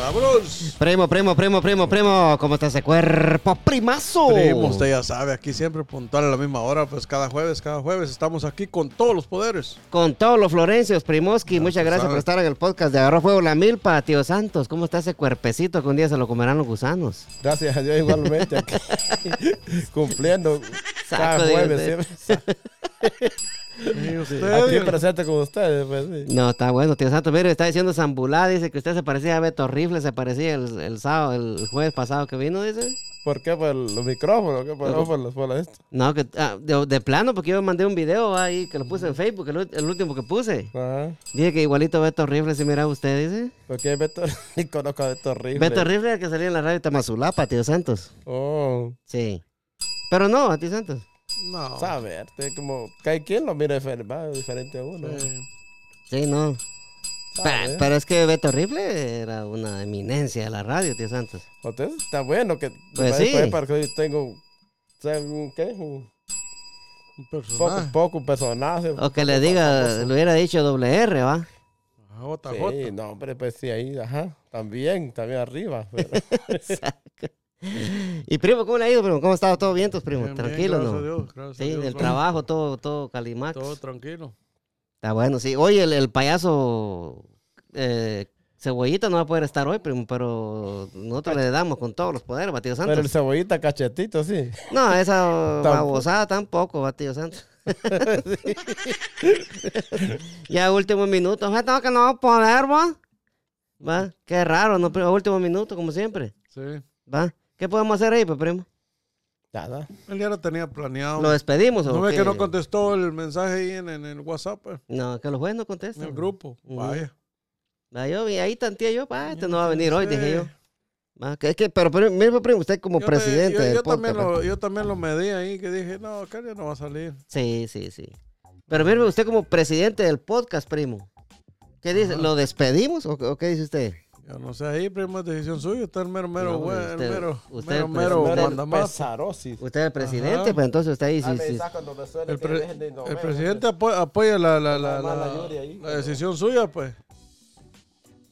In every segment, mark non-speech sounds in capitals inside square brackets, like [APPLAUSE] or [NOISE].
¡Vámonos! Primo, primo, primo, primo, primo. ¿Cómo está ese cuerpo? Primazo. Primo, usted ya sabe, aquí siempre puntual a la misma hora, pues cada jueves, cada jueves estamos aquí con todos los poderes. Con todos los florencios, Primoski. Ya Muchas gracias por estar en el podcast de Agarró Fuego la Milpa, tío Santos. ¿Cómo está ese cuerpecito que un día se lo comerán los gusanos? Gracias a Dios igualmente aquí. [LAUGHS] Cumpliendo cada Saco jueves siempre. Usted, presente con ustedes. Pues, sí. No, está bueno, tío Santos. Mire, está diciendo Zambulá. Dice que usted se parecía a Beto Rifle, se parecía el, el sábado, el jueves pasado que vino, dice. ¿Por qué? ¿Por los micrófonos? ¿Qué? ¿Por, no, por, los- por esto? No, que ah, de, de plano, porque yo mandé un video ahí que lo puse en Facebook, el, último que puse. Ajá. Dije que igualito Beto Rifle, si mira usted, dice. Porque Beto, [LAUGHS] ni conozco a Beto Rifle. Beto Rifle, el que salía en la radio Tamazulapa, tío Santos. Oh, Sí. Pero no, a tío Santos. No. sabe, este, como, cada quien lo mira diferente a uno. Sí. Sí, no. Pero, pero es que Beto Rifle era una eminencia de la radio, tío Santos. Entonces, está bueno que Pues sí. para- que tengo un, ¿qué? un poco, personaje. poco un personaje. O que le diga, le hubiera dicho doble R, ¿va? Ajá, JJ. Sí, no, hombre, pues sí, ahí, ajá, también, también arriba. pero- [LAUGHS] Y primo, ¿cómo le ha ido, primo? ¿Cómo ha estado todo bien, tus primos? Bien, bien, Tranquilo, a ¿no? Dios, gracias a Sí, Dios, del vamos. trabajo, todo, todo Calimax. Todo tranquilo. Está bueno, sí. Oye, el, el payaso eh, Cebollita no va a poder estar hoy, primo, pero nosotros le damos con todos los poderes, Batido Santos. pero el cebollita cachetito, sí. No, esa [LAUGHS] babosada tampoco, Batido Santos. [LAUGHS] ya último minuto. Ya tengo que no va a poder, ¿va? ¿Va? Qué raro, ¿no? Último minuto, como siempre. Sí. ¿Va? ¿Qué podemos hacer ahí, pues, primo? Nada. Él ya lo tenía planeado. ¿Lo despedimos o ¿No ve qué? que no contestó el mensaje ahí en, en el WhatsApp, pues, No, que los jueces no en contestan. el grupo? Ujú. Vaya. Va, yo vi ahí tanteé yo, pa, este no va a venir hoy, Sí. dije yo. Que, es que, pero, pero mire, primo, usted como Yo te- presidente yo, del yo podcast, también lo, yo también lo medí ahí, que dije, no, acá ya no va a salir. Sí, sí, sí. Pero mire, usted como presidente del podcast, primo. ¿Qué dice? Ajá. ¿Lo despedimos o, o qué dice usted? Yo no sé, ahí, primo, es decisión suya. Usted es el mero, mero, No, güey, el mero, usted mero. Usted es el presidente, Ajá. pues entonces usted ahí Ah, sí, sí. suena El, que pre- dejen de el presidente apo- apoya la, la, la, La decisión suya, pues.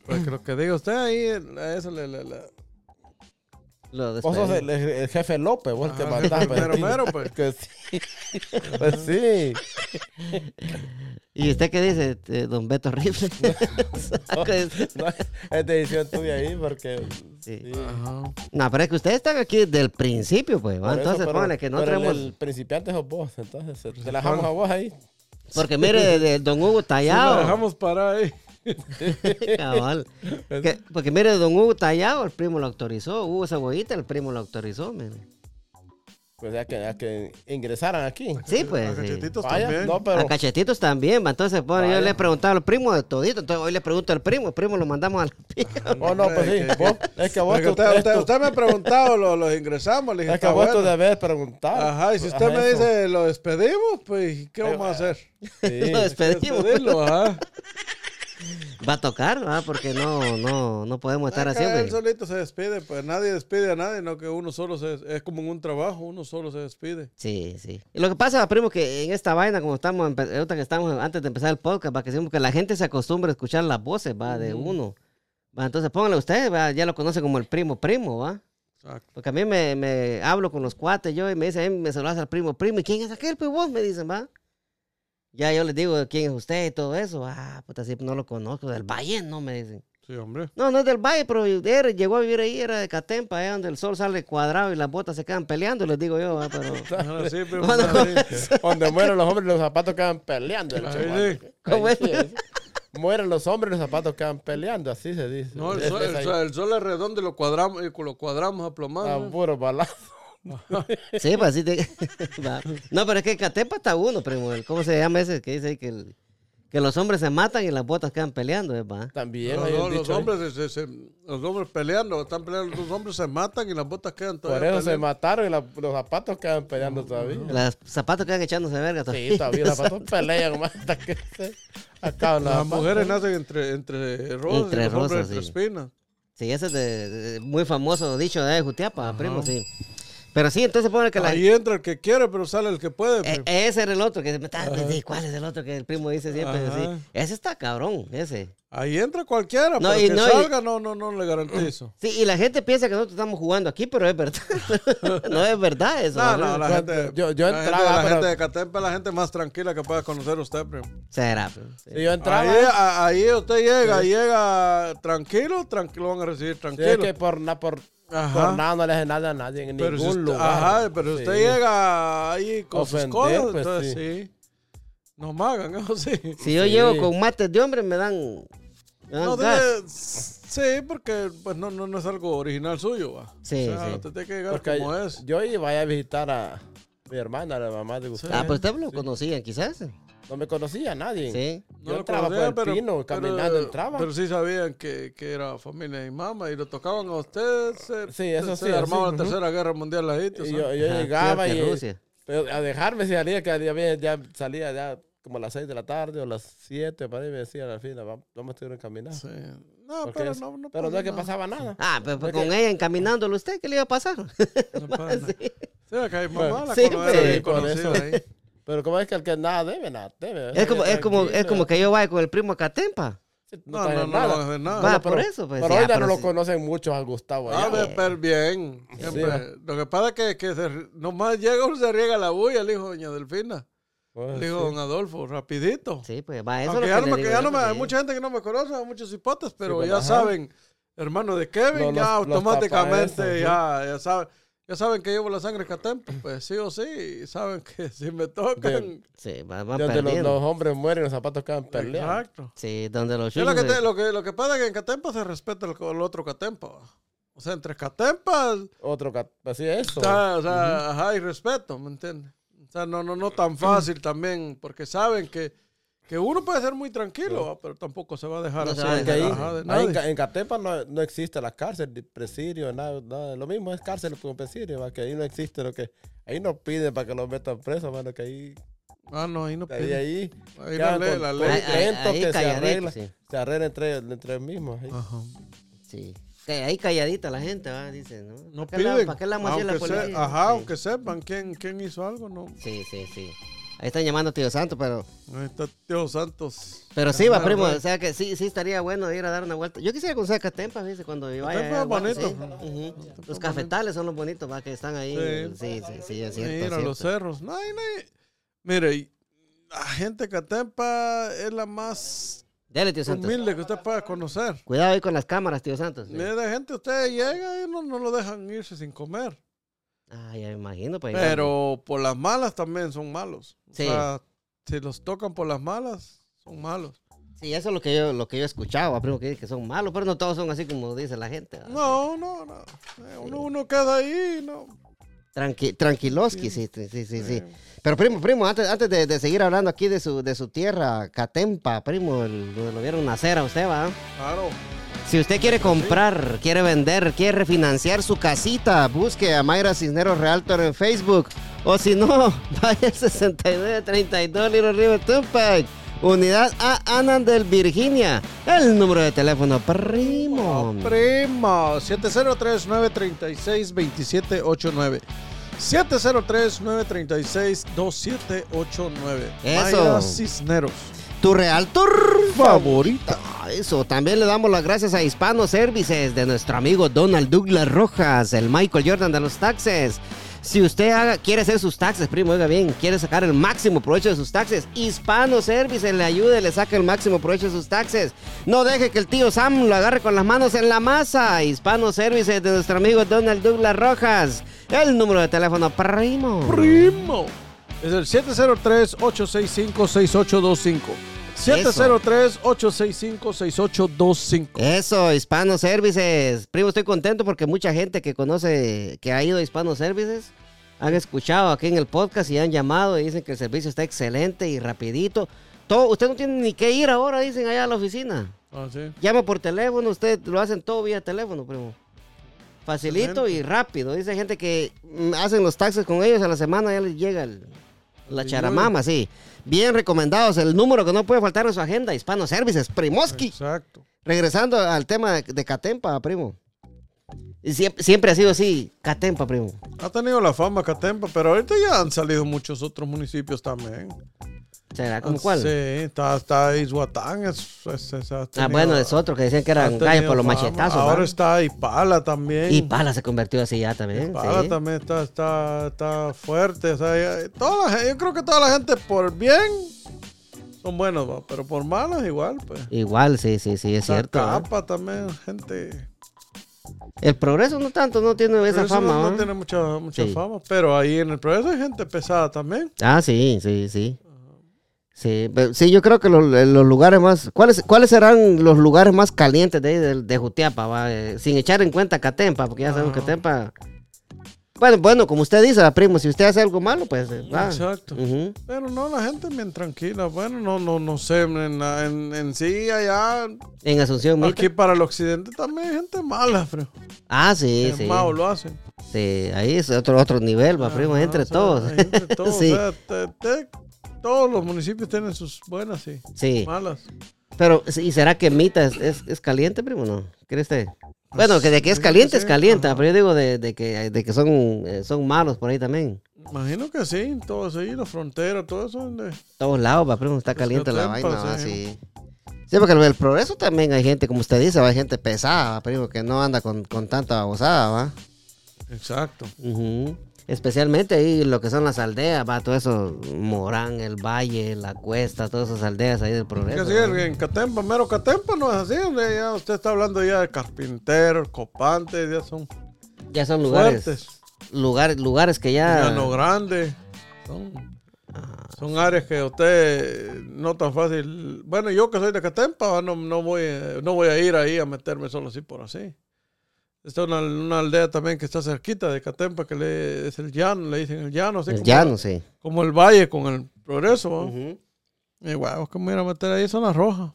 Pues que lo que diga usted ahí, a eso le... le, le- Lo Vos sos despedimos. el, el- el jefe López, vos el que mandás. [LAUGHS] pues, pues. [LAUGHS] Que sí. Pues sí. [LAUGHS] ¿Y usted qué dice, eh, don Beto Rifle? [LAUGHS] [LAUGHS] No, es decisión tuya ahí porque... Sí. sí. No, pero es que ustedes están aquí desde el principio, pues. Entonces, póngale que no pero el- tenemos... El, principiante sos vos, entonces te la dejamos a vos ahí. Porque mire, de, de don Hugo Sí, lo Tallado. dejamos parar ahí. [LAUGHS] Cabal. Que- porque mire, don Hugo Tallado, el primo lo autorizó. Hugo Cebollita, el primo lo autorizó. mire. Pues ya que, ya que ingresaran aquí. Sí, pues. A cachetitos también. no, pero... A cachetitos también, entonces bueno, yo le he preguntado al primo de todito, entonces hoy le pregunto al primo, el primo lo mandamos a la pica. Oh, no, pues sí. Vos, es que vos, tú- usted, usted, usted me ha preguntado, lo- los ingresamos, le dije, es que vos tú bueno. debes preguntar. Ajá, y si usted Ajá, me eso. dice, lo despedimos, pues, ¿qué vamos a hacer? Sí. [LAUGHS] Lo despedimos. Despedirlo, ajá. Va a tocar, ¿va? Porque no, no, no podemos estar Acá así, él solito se despide, pues nadie despide a nadie, no que uno solo se, es como en un trabajo, uno solo se despide. Sí, sí. Y lo que pasa, primo, que en esta vaina, como estamos, ahorita que estamos antes de empezar el podcast, va, que que la gente se acostumbra a escuchar las voces, va, de uno. Va, entonces póngale usted, va, ya lo conoce como el primo, primo, va. Exacto. Porque a mí me, me hablo con los cuates yo y me dicen, me saludas al primo, primo, ¿y quién es aquel? Pues vos me dicen, va. Ya yo les digo quién es usted y todo eso. Ah, puta, sí, no lo conozco. Del Valle, no me dicen. Sí, hombre. No, no es del Valle, pero era- llegó a vivir ahí, era de Catempa, allá donde el sol sale cuadrado y las botas se quedan peleando, les digo yo, ah, pero... [LAUGHS] Sí, pero Bueno. [LAUGHS] Donde mueren los hombres, los zapatos quedan peleando. el Ahí chaval. sí. ¿Cómo es? Mueren los hombres, los zapatos quedan peleando, así se dice. No, el sol, es el, sol, el sol es redondo y lo cuadramos, y lo cuadramos a plomado. A puro balazo. [LAUGHS] Sí, pues así te... [LAUGHS] No, pero es que Catempa está uno, primo. ¿Cómo se llama ese que dice ahí que, el- que los hombres se matan y las botas quedan peleando, eh, va? También No, hay no, los hombres, se- se- los hombres peleando, están peleando, los hombres se matan y las botas quedan Por todavía eso se peleando. mataron y la- los zapatos quedan peleando todavía. Los zapatos quedan echándose verga todavía. Sí, todavía los zapatos [LAUGHS] pelean más hasta que se acaban Las zapatos. mujeres nacen entre, entre rosas Entre y los hombres rosas, entre sí. espinas. Sí, ese es de, de- muy famoso dicho de Jutiapa, primo, sí. Pero sí, entonces pone que la... Ahí entra el que quiere, pero sale el que puede. Pues. ese era el otro que me ¿Cuál es el otro que el primo dice siempre? Sí. Ese está cabrón, ese. Ahí entra cualquiera, No, pero y que no, y- salga no, no, no le garantizo. [CLEARS THROAT] Sí, y la gente piensa que nosotros estamos jugando aquí, pero es verdad. [LAUGHS] no es verdad eso. No, no, la gente, yo- yo la entraba, gente, la pero- gente de Catempa es la gente más tranquila que pueda conocer usted, primo. Será, primo, sí. Yo entraba, Ahí, a- ahí usted llega, llega tranquilo, tranquilo, van a recibir sí, tranquilo. es que por, na- por, Ajá. por nada no le hace nada a nadie en pero ningún si usted, lugar. Ajá, pero Sí. usted llega ahí con sus cosas, pues, entonces sí. No magan, eso [LAUGHS] sí. Si yo Sí. llego con mates de hombre, me dan, me dan No gas. debe- sí, porque pues no, no, no es algo original suyo, va. Sí, o sea, sí. usted tiene que llegar Porque como es. yo iba a visitar a mi hermana, la mamá de Gustavo. Ah, pues usted lo conocían, quizás. No me conocía nadie. Sí. Yo lo entraba por conocía, el pero- pino, caminando pero- entraba. Pero sí sabían que, que era familia y mamá y lo tocaban a usted. Se, Sí, eso se sí, armaba así, la tercera guerra mundial ahí. yo, yo Ajá, llegaba y Rusia. pero a dejarme si salía que ya, había- ya salía ya como a las 6 de la tarde o las 7, para ahí me decían al fin, vamos, vamos a estar caminar. Sí. No, Porque pero es- no, no pero no es que pasaba nada. Ah, pero pues Es que- con ella encaminándolo usted, ¿qué le iba a pasar? No pasa [LAUGHS] nada. Sí, acá hay mamá, la Sí, pues. ahí. Pero como es que el que nada debe, nada debe. Es como, es como, es como que yo vaya con el primo a Catempa. No, no, no, nada. no, no, nada. Va, por pero- eso, pues. Pero hoy ya pero no lo sí. conocen muchos a Gustavo. Ah, pero bien. Lo que pasa es que, que se, nomás llega uno se riega la bulla, el hijo de doña Delfina. Pues, El hijo de sí. don Adolfo, rapidito. Sí, pues va, eso ya no que me, le que ya digo no yo, me- hay mucha gente que no me conoce, hay muchos hipotes, pero pues, ya ajá. saben, hermano de Kevin, Los- ya automáticamente ya, ya saben. Ya saben que llevo la sangre catempo, pues sí o sí, y saben que [LAUGHS] si me tocan. Sí, va, va Donde los, los hombres mueren, los zapatos quedan peleando. Exacto. Sí, donde los Sí, lo, que te- lo, que, lo que pasa es que en Catempa se respeta el, el otro Catempa. O sea, entre Catempas, Otro, cat- pues sí, eso. está, o sea, ajá, hay respeto, ¿me entiendes? O sea, no, no, no tan fácil también, porque saben que, que uno puede ser muy tranquilo, pero tampoco se va a dejar No así de ahí, ahí en, en Catepa no, no existe la cárcel, presidio, nada, nada. Lo mismo es cárcel con presidio, va, que ahí no existe lo que. Ahí no piden para que los metan presos, mano, que ahí. Ah, no, ahí no Ahí, pide. ahí Ahí la ley, con la ley. Ahí- ahí- ahí que se arregla. sí. Se arregla entre, entre ellos mismos. ahí. Ajá. Sí. Que ahí calladita la gente, va, dice, ¿no? No ¿Para qué la- piden. ¿Para qué la vamos a decir a la se- policía? ajá, Sí. aunque sepan quién, quién hizo algo, no. Sí, sí, sí. Ahí están llamando a Tío Santo, pero... Ahí está Tío Santos. Pero sí, va, primo, o sea que sí, sí estaría bueno ir a dar una vuelta. Yo quisiera conocer Catempa, dice, cuando vaya. Catempa es bonito. sí. Los cafetales son los bonitos, va, que están ahí. Sí. Sí, sí, sí, es cierto. Mira, los cerros. No, hay- no hay- Mire, la gente Catempa es la más Tío Santos. humilde que usted pueda conocer. Cuidado ahí con las cámaras, Tío Santos. Sí. Mire, de gente usted llega y no, no lo dejan irse sin comer. Ah, ya me imagino, pues. Pero por las malas también son malos. O Sí. sea, si los tocan por las malas, son malos. Sí, eso es lo que yo, lo que yo va, primo, que, que son malos, pero no todos son así como dice la gente. va. No, no, no. Eh, Uno, uno queda ahí, no. Tranqui, tranquiloski, sí, sí, sí, sí, sí. Pero primo, primo, antes, antes de, de seguir hablando aquí de su, de su tierra, Catempa, primo, el- donde lo vieron nacer a usted, va. Claro. Si usted quiere comprar, quiere vender, quiere refinanciar su casita, busque a Mayra Cisneros Realtor en Facebook. O si no, [LAUGHS] vaya al 6932 Little River Turnpike. Unidad A Annandale, Virginia. El número de teléfono, primo. Primo, 703-936-2789. 703-936-2789. Eso. Mayra Cisneros. Tu Realtor Favorita. Eso, también le damos las gracias a Hispano Services de nuestro amigo Donald Douglas Rojas, el Michael Jordan de los taxes. Si usted haga- quiere hacer sus taxes, primo, oiga bien, quiere sacar el máximo provecho de sus taxes, Hispano Services le ayude, le saca el máximo provecho de sus taxes. No deje que el tío Sam lo agarre con las manos en la masa. Hispano Services de nuestro amigo Donald Douglas Rojas. El número de teléfono, primo. Primo. Es el 703-865-6825. 703-865-6825. Eso, Hispano Services. Primo, estoy contento porque mucha gente que conoce, que ha ido a Hispano Services, han escuchado aquí en el podcast y han llamado y dicen que el servicio está excelente y rapidito. Todo, usted no tiene ni que ir ahora, dicen allá a la oficina. Ah, sí. Llama por teléfono, usted lo hacen todo vía teléfono, primo. Facilito y rápido. Dice gente que mm, hacen los taxes con ellos a la semana, ya les llega el- la charamama, sí. Bien recomendados. El número que no puede faltar en su agenda, Hispano Services, Primoski. Exacto. Regresando al tema de, de Catempa, primo. Y siempre, siempre ha sido así, Catempa, primo. Ha tenido la fama Catempa, pero ahorita ya han salido muchos otros municipios también. ¿Será como cuál? Sí, está, está Izhuatán. Es, es- es- ha ah, bueno, es otro que decían que eran gallos por los fama. machetazos. Ahora está Ipala también. Y Pala se convirtió así ya también. Ipala sí. también está, está, está fuerte. O sea, ya- toda la gen- yo creo que toda la gente por bien son buenos, pero por malas igual. Pues. Igual, sí, sí, sí, es Está cierto. Capa también, gente. El progreso no tanto, no tiene esa fama. no, no ¿va? tiene mucha, mucha Sí. fama. Pero ahí en el progreso hay gente pesada también. Ah, sí, sí, sí. Sí, pero- sí, yo creo que los, los lugares más... ¿cuáles, ¿Cuáles serán los lugares más calientes de, de, de Jutiapa? va? Eh, sin echar en cuenta Catempa, porque ya sabemos que. Catempa... Bueno, bueno, como usted dice, va, primo, si usted hace algo malo, pues... eh, va. Exacto. Pero no, la gente bien tranquila. Bueno, no, no, no sé. En, la- en, en sí, allá, En Asunción, Mita. aquí para el occidente también hay gente mala, pero Ah, sí, es sí. malo lo hacen. Sí, ahí es otro, otro nivel, va, primo, Ajá, entre o sea, todos. Entre [LAUGHS] todos. Sí. o sea, te- te- todos los municipios tienen sus buenas y Sí, malas. pero ¿y será que Mita es, es, es caliente, primo, no? ¿Cree usted? Bueno, que de que es caliente, sí, es caliente, pero yo digo de, de que, de que son, eh, son malos por ahí también. Imagino que sí, todos ahí, la frontera, todo eso. donde- todos lados, va, primo, está Pues caliente la vaina, va, sí. sí. Porque el, el progreso también hay gente, como usted dice, va, hay gente pesada, primo, que no anda con, con tanta babosada, va. Exacto. Ujú. Especialmente ahí lo que son las aldeas, va, todo eso, Morán, el Valle, la Cuesta, todas esas aldeas ahí del Que progreso. sí, va. en Catempa, mero Catempa no es así. ya usted está hablando ya de carpinteros, copantes, ya son Ya son lugares, fuertes. lugares, lugares que ya... Llano Grande. Son, son áreas que usted no tan fácil. Bueno, yo que soy de Catempa, no, no, voy, eh, no voy a ir ahí a meterme solo así por así. Está una, una aldea también que está cerquita de Catempa, que le, es el llano, le dicen el llano, así el como, llano, sí. como el valle con el progreso. Ujú. Y guau, que me voy a meter ahí zona roja.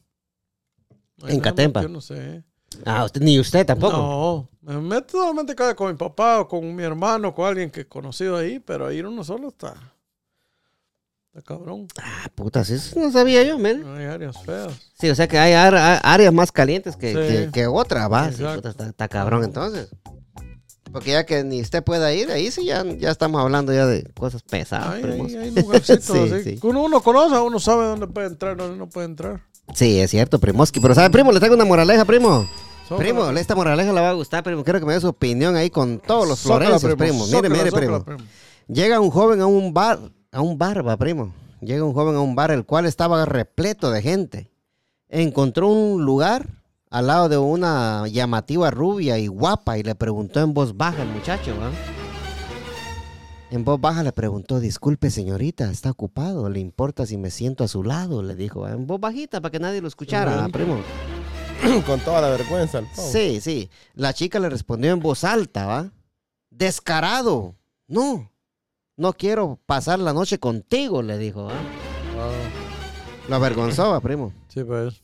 Ahí En Catempa. Yo no sé. Ah, usted, ni usted tampoco. No, me meto solamente con mi papá o con mi hermano, con alguien que he conocido ahí, pero ahí uno solo está. Está cabrón. Ah, puta, sí, eso no sabía yo, men. Hay áreas feas. Sí, o sea que hay áreas más calientes que, Sí. que, que otras, va. Sí, Exacto. puta, está, está cabrón entonces. Porque ya que ni usted pueda ir, ahí sí ya, ya estamos hablando ya de cosas pesadas, Hay, hay, hay lugarcitos [LAUGHS] Sí, así. sí. que Uno, uno conoce, uno sabe dónde puede entrar, dónde no puede entrar. Sí, es cierto, primoski. Pero, ¿sabe, primo? Le traigo una moraleja, primo. Sócala, Primo, esta moraleja le va a gustar, primo. Quiero que me dé su opinión ahí con todos los florencios, primo. Mire, mire, primo. Llega un joven a un bar, a un bar, va, primo. Llega un joven a un bar, el cual estaba repleto de gente. Encontró un lugar al lado de una llamativa rubia y guapa y le preguntó en voz baja el muchacho, ¿va? En voz baja le preguntó, disculpe señorita, ¿está ocupado? ¿Le importa si me siento a su lado? Le dijo, ¿va? en voz bajita para que nadie lo escuchara, ¿va, primo. [CLEARS THROAT] Con toda la vergüenza, el. Sí, sí. La chica le respondió en voz alta, ¿va? Descarado. No. No quiero pasar la noche contigo, le dijo, ¿va? Ah, Lo avergonzó, ¿va, primo. sí, pues.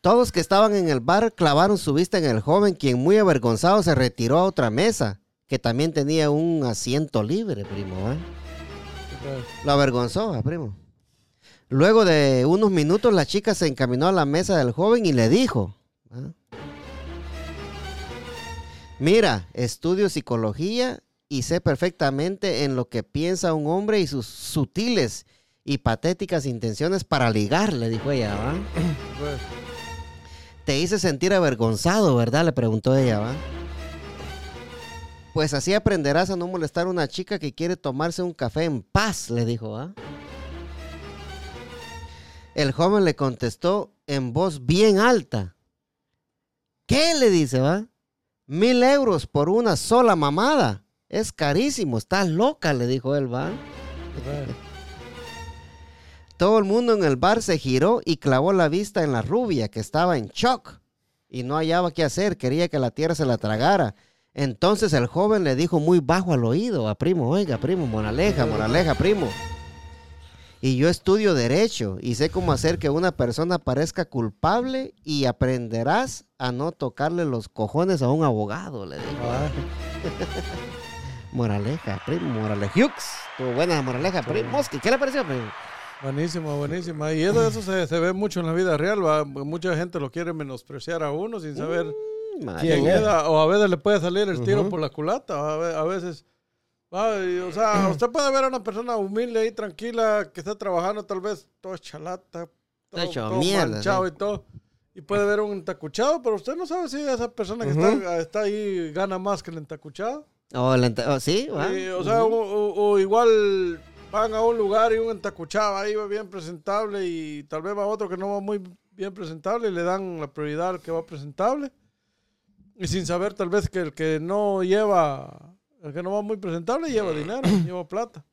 Todos que estaban en el bar clavaron su vista en el joven, quien muy avergonzado se retiró a otra mesa, que también tenía un asiento libre, primo, sí, pues. Lo avergonzó, ¿va, primo. Luego de unos minutos, la chica se encaminó a la mesa del joven y le dijo, ¿va? mira, estudio psicología y sé perfectamente en lo que piensa un hombre y sus sutiles y patéticas intenciones para ligar, le dijo ella, ¿va? Te hice sentir avergonzado, ¿verdad? Le preguntó ella, ¿va? Pues así aprenderás a no molestar a una chica que quiere tomarse un café en paz, le dijo, ¿va? El joven le contestó en voz bien alta. ¿Qué? le dice, ¿va? Mil euros por una sola mamada. Es carísimo, estás loca, le dijo él, ¿va? [LAUGHS] Todo el mundo en el bar se giró y clavó la vista en la rubia, que estaba en shock y no hallaba qué hacer, quería que la tierra se la tragara. Entonces el joven le dijo muy bajo al oído a primo, oiga, primo, moraleja, moraleja, primo. Y yo estudio derecho y sé cómo hacer que una persona parezca culpable y aprenderás a no tocarle los cojones a un abogado, le dijo. Ah, [LAUGHS] Moraleja, primo, moralejiux. Estuvo buena moraleja, primo. Mosqui, ¿qué le pareció, primo? buenísima, buenísima. Y eso, eso se, se ve mucho en la vida real. ¿va? Mucha gente lo quiere menospreciar a uno sin saber madre. ¿Quién da- o a veces le puede salir el tiro por la culata. A ve- a veces. va, y, o sea, [CLEARS THROAT] usted puede ver a una persona humilde ahí, tranquila, que está trabajando, tal vez todo chalata, todo, hecho todo mierda, manchado y todo. Y puede ver un entacuchado, pero usted no sabe si esa persona que está, está ahí gana más que el entacuchado. O el ente- o sí, o sea, o, o- o igual van a un lugar y un entacuchado ahí va bien presentable y tal vez va otro que no va muy bien presentable y le dan la prioridad al que va presentable. Y sin saber tal vez que el que no lleva, el que no va muy presentable lleva dinero, [CLEARS THROAT] lleva plata.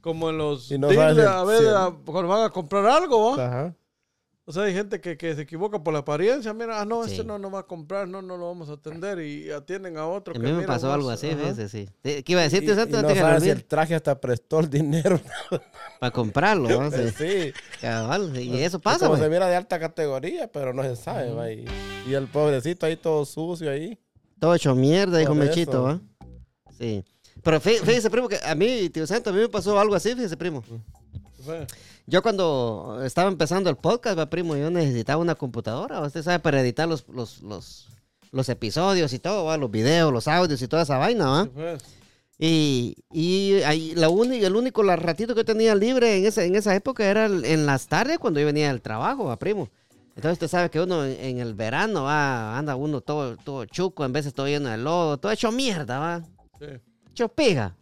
Como en los Y no a si a- cuando van a comprar algo, ¿va? Ajá. O sea, hay gente que, que se equivoca por la apariencia. Mira, ah, no, Sí. este no nos va a comprar, no, no lo vamos a atender. Y atienden a otro. A que mí me pasó algo así, fíjese, sí. ¿Qué iba a Y, decir, y tío Santo? no sabes si el traje hasta prestó el dinero. Para comprarlo, ¿no? [LAUGHS] Sí, sí. cabal, sí, Y eso Es pasa, como se güey. mira de alta categoría, pero no se sabe, va, y, y el pobrecito ahí todo sucio ahí. Todo hecho mierda, dijo Mechito. ¿va? Sí. Pero fí- fíjese, primo, que a mí, tío Santo, a mí me pasó algo así, fíjese, primo. Fue. Yo cuando estaba empezando el podcast, va, primo, yo necesitaba una computadora, usted sabe, para editar los, los, los, los episodios y todo, ¿va? los videos, los audios y toda esa vaina, ¿va? Sí, pues. Y, y ahí la uni- el único la ratito que tenía libre en, esa en esa época era el- en las tardes cuando yo venía del trabajo, ¿va, primo. Entonces usted sabe que uno en, en el verano va, anda uno todo, todo chuco, en veces todo lleno de lodo, todo hecho mierda, va, Sí. hecho pega.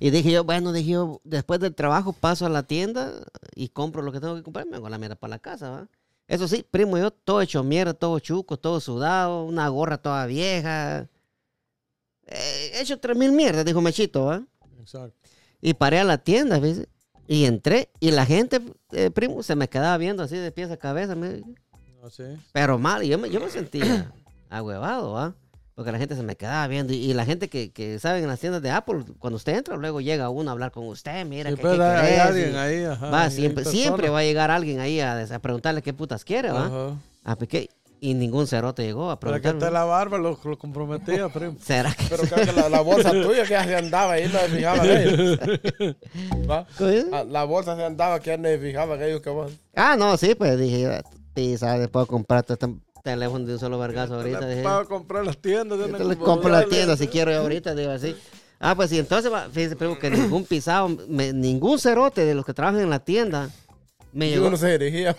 Y dije yo, bueno, dije yo, después del trabajo paso a la tienda y compro lo que tengo que comprar, me hago la mierda para la casa, ¿va? Eso sí, primo, yo todo hecho mierda, todo chuco, todo sudado, una gorra toda vieja. Eh, he hecho tres mil mierdas, dijo Mechito, ¿va? Exacto. Y paré a la tienda, ¿ves? Y entré, y la gente, eh, primo, se me quedaba viendo así de pies a cabeza, me- Así. pero mal, yo me, yo me sentía [CLEARS THROAT] agüevado, ¿va? Porque la gente se me quedaba viendo, y, y la gente que, que saben en las tiendas de Apple, cuando usted entra, luego llega uno a hablar con usted, mira, Sí, ¿qué, pues, qué hay querés? alguien Y ahí, ajá, va, siempre, siempre va a llegar alguien ahí a, a preguntarle qué putas quiere, ¿va? Ajá. Ah, pues. Y ningún cerote llegó a Para que preguntarme. esté la barba lo, lo comprometía, [LAUGHS] primo. ¿Será que Pero creo que la, la bolsa [LAUGHS] tuya que ya se andaba ahí, no se fijaban ellos. [LAUGHS] ¿Va? Ah, La bolsa se andaba que ya no se fijaban ellos que vos. Ah, no, sí, pues dije, yo, pisa, puedo comprarte teléfono de un solo vergazo ahorita. Le Dije, Para comprar las tiendas. yo le compro la dale. tienda si quiero yo ahorita, digo así. Ah, pues sí, entonces, va, fíjese, primo, que ningún pisado, me- ningún cerote de los que trabajan en la tienda me llegó. uno se dirigía.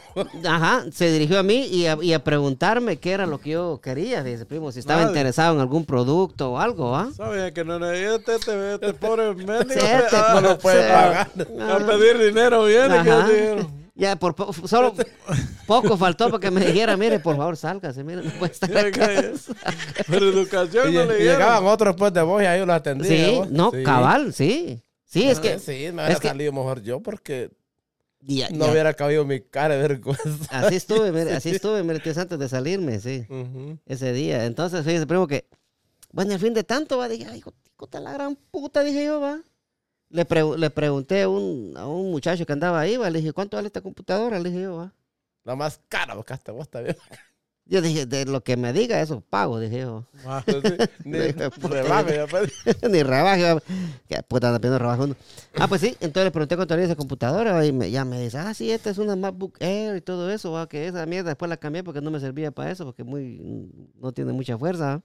Ajá, se dirigió a mí y a, y a preguntarme qué era lo que yo quería, fíjese, primo, si estaba Madre. interesado en algún producto o algo, ¿ah? ¿Sabes? Que no, no, este, este, este pobre [LAUGHS] Sí, este a, No lo puede pagar. a pedir dinero viene. que Ajá. dinero. Ya, por po- solo [LAUGHS] poco faltó para que me dijera, mire, por favor, sálgase, mire, no puede estar acá. Pero educación Y, no y le llegaban dieron. otros después de vos y ahí los atendían. Sí, no, Sí. cabal, sí. Sí, es Ah, que... Sí, me hubiera es que- salido mejor yo porque ya- no ya, hubiera cabido mi cara de vergüenza. [LAUGHS] [LAUGHS] Así estuve, mire, así estuve, mire, tío, antes de salirme, sí, ese día. Entonces, fíjese, primo, que, bueno, al fin de tanto, va, dije, ay, hijo, hijo de la gran puta, dije yo, va. Le, pregu- le pregunté a un, a un muchacho que andaba ahí, va, le dije, ¿cuánto vale esta computadora? Le dije yo, va. La más cara, porque hasta vos también. Yo dije, de lo que me diga, eso pago, dije yo. Ah, [LAUGHS] Ni Puta, rebaje, pues. [LAUGHS] Ni rebaje. puta anda pidiendo rebaje uno. Ah, pues sí. Entonces le pregunté cuánto valía esa computadora y me, ya me dice, ah, sí, esta es una MacBook Air y todo eso, va, que esa mierda después la cambié porque no me servía para eso, porque muy, no tiene mucha fuerza.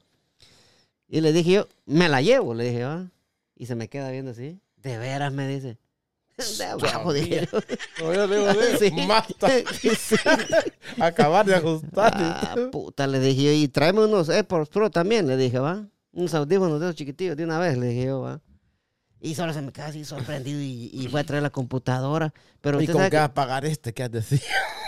Y le dije yo, me la llevo, le dije, va. Y se me queda viendo así. De veras, me dice. [LAUGHS] De abajo, dije [LAUGHS] yo. no, yo le digo, digo, Sí. Mata. [LAUGHS] Sí. Acabar de ajustar. Ah, puta, le dije yo, y tráeme unos AirPods Pro también, le dije, va. Unos audífonos de esos chiquitillos de una vez, le dije yo, va. Y solo se me queda así sorprendido y, y fue a traer la computadora. Pero ¿Y sabe que vas a pagar este? ¿Qué has decir?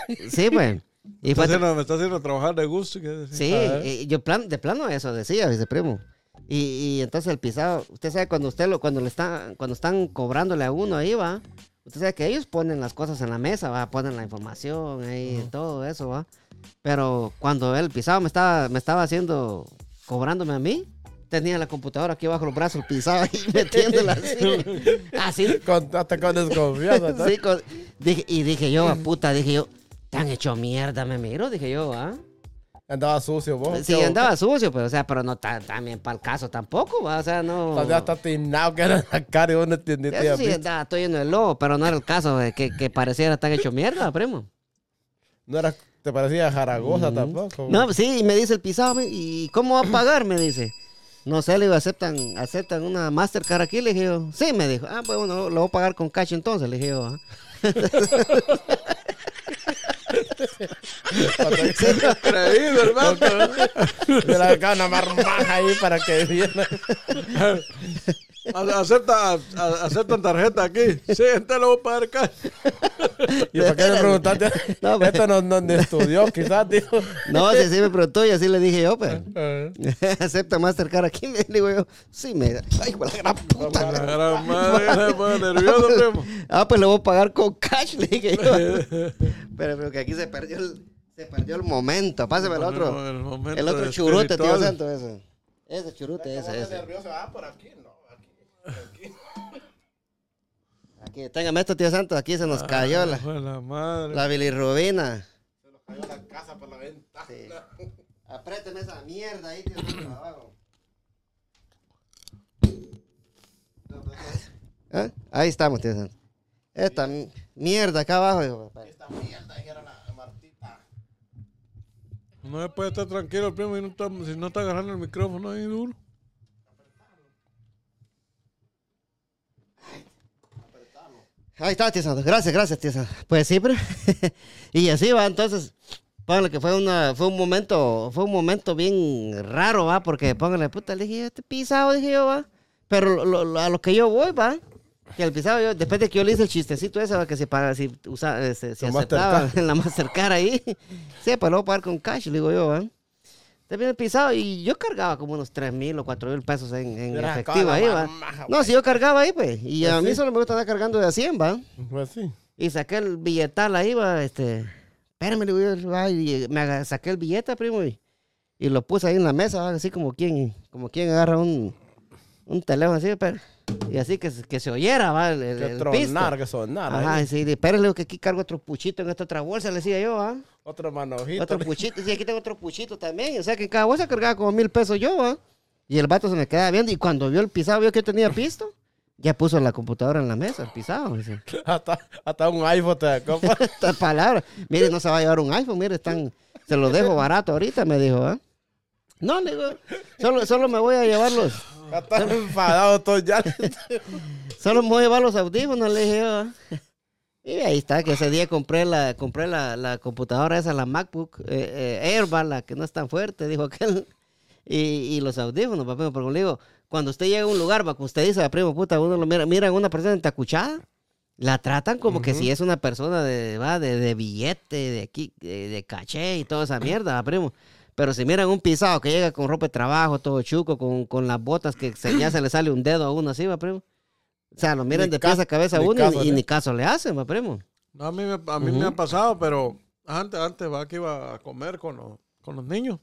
que- Sí, pues. Y está a tra- haciendo- me está haciendo trabajar de gusto. ¿qué? Sí, y yo plan, de plano eso decía, dice primo. Y, y entonces el pisado, usted sabe cuando usted lo, cuando le está, cuando están cobrándole a uno ahí, va. Usted sabe que ellos ponen las cosas en la mesa, va, ponen la información ahí, todo eso, va. Pero cuando el pisado me estaba, me estaba haciendo, cobrándome a mí, tenía la computadora aquí bajo los brazos, el pisado ahí [LAUGHS] metiéndola así. Así, Con, hasta con desconfianza. ¿no? sí, con- dije, y dije yo, puta, dije yo, tan hecho mierda me miro, dije yo, ah. Andaba sucio vos. Sí, andaba sucio, pero o sea, pero no también para el caso tampoco, ¿va? o sea, no. Todavía está tinado que era la cara y vos no entendiste. Eso sí, andaba todo lleno de lobo, pero no era el caso de que, que pareciera tan hecho mierda, primo. No era te parecía Jaragoza tampoco. No, sí, y me dice el pisado, ¿y cómo va a pagar? Me dice. No sé, le digo, ¿aceptan, aceptan una Mastercard aquí? Le dije yo, sí, me dijo. Ah, pues bueno, lo voy a pagar con cash entonces, le dije yo. ah. [LAUGHS] Creído, hermano. Me la una marmaja ahí para que viera. Acepta, a- aceptan tarjeta aquí. Sí, entonces lo voy a pagar cash. ¿Y para qué le preguntaste? No, pues. Esto no, no estudió, quizás, dijo. No, si así me preguntó y así le dije yo, pues. Eh, [LAUGHS] ¿Acepta Mastercard aquí? Le digo yo, sí, me Ay, la gran puta. La gran madre, se pone nervioso, [LAUGHS] primo. Ah, pues le voy a pagar con cash, le dije yo. [LAUGHS] Pero, pero que aquí se perdió el, se perdió el momento. Pásame el otro. El, otro churute, tío. Santo, ese. Ese churute, ese, ese. nervioso, ah, por aquí, no, aquí. Aquí, téngame esto, tío Santo. Aquí se nos cayó la, la madre. la bilirrubina. Se nos cayó la casa por la ventana. Sí. Apriéteme esa mierda ahí, tío Santo, abajo. ¿Ah? Ahí estamos, tío Santo. Esta mi- mierda acá abajo, hijo papá. Esta mierda, dijera la Martita. No se puede estar tranquilo, primo, y no está, si no está agarrando el micrófono ahí duro. Ahí está, Santo. Gracias, gracias, Santo. Pues sí, pero... [LAUGHS] y así va, entonces... Póngale que fue una, fue un momento, fue un momento bien raro, va, porque póngale, puta, le dije, este pisado, dije yo, va. Pero lo- lo- a lo que yo voy, va, que el pisado, yo, después de que yo le hice el chistecito ese, va, que si, para, si, usa, se, se Con aceptaba en [LAUGHS] la Mastercard ahí, [LAUGHS] sí, pues lo voy a pagar con cash, le digo yo, va. Te viene el pisado y yo cargaba como unos 3 mil o 4 mil pesos en, efectivo ahí, va. No, si yo cargaba ahí, pues, y Pues a mí sí. solo me gusta estar cargando de a 100, va. Pues sí. Y saqué el billetal ahí, va, este. Espérame, le digo, va, y me saqué el billete, primo, y, y lo puse ahí en la mesa, va, así como quien, como quien agarra un, un teléfono así, pero, y así que, se- que se oyera, va, el, el- Que el tronar, pisto. que sonar. Ajá, ahí. y sí, le digo que aquí cargo otro puchito en esta otra bolsa, le decía yo, va. Otro manojito. Otro [LAUGHS] puchito, sí, aquí tengo otro puchito también, o sea que en cada bolsa cargaba como mil pesos yo, va. Y el vato se me quedaba viendo, y cuando vio el pisado, vio que yo tenía pisto, ya puso la computadora en la mesa, el pisado, dice. hasta, hasta un iPhone te compra. [LAUGHS] Estas palabras. Mire, no se va a llevar un iPhone, mire, están, se lo dejo barato ahorita, me dijo, ¿ah? No, le digo, solo, solo me voy a llevar los, Hasta enfadado todo ya. [LAUGHS] solo me voy a llevar los audífonos, le dije yo, ¿ah? Y ahí está, que ese día compré la, compré la, la computadora esa, la MacBook eh, eh, Air, va, la que no es tan fuerte, dijo aquel. [LAUGHS] Y, y los audífonos, papá, porque le digo, cuando usted llega a un lugar, como usted dice, primo, puta, uno lo mira, mira a una persona entacuchada, la tratan como que si es una persona de, va, de, de billete, de aquí, de, de caché y toda esa mierda, primo. Pero si miran un pisado que llega con ropa de trabajo, todo chuco, con, con las botas que se, ya se le sale un dedo a uno así, va, primo. O sea, lo miran Ni de pies a cabeza uno caso y, ni caso le hacen, va, primo. No, a mí, me, a mí me ha pasado, pero antes, antes va que iba a comer con los, con los niños.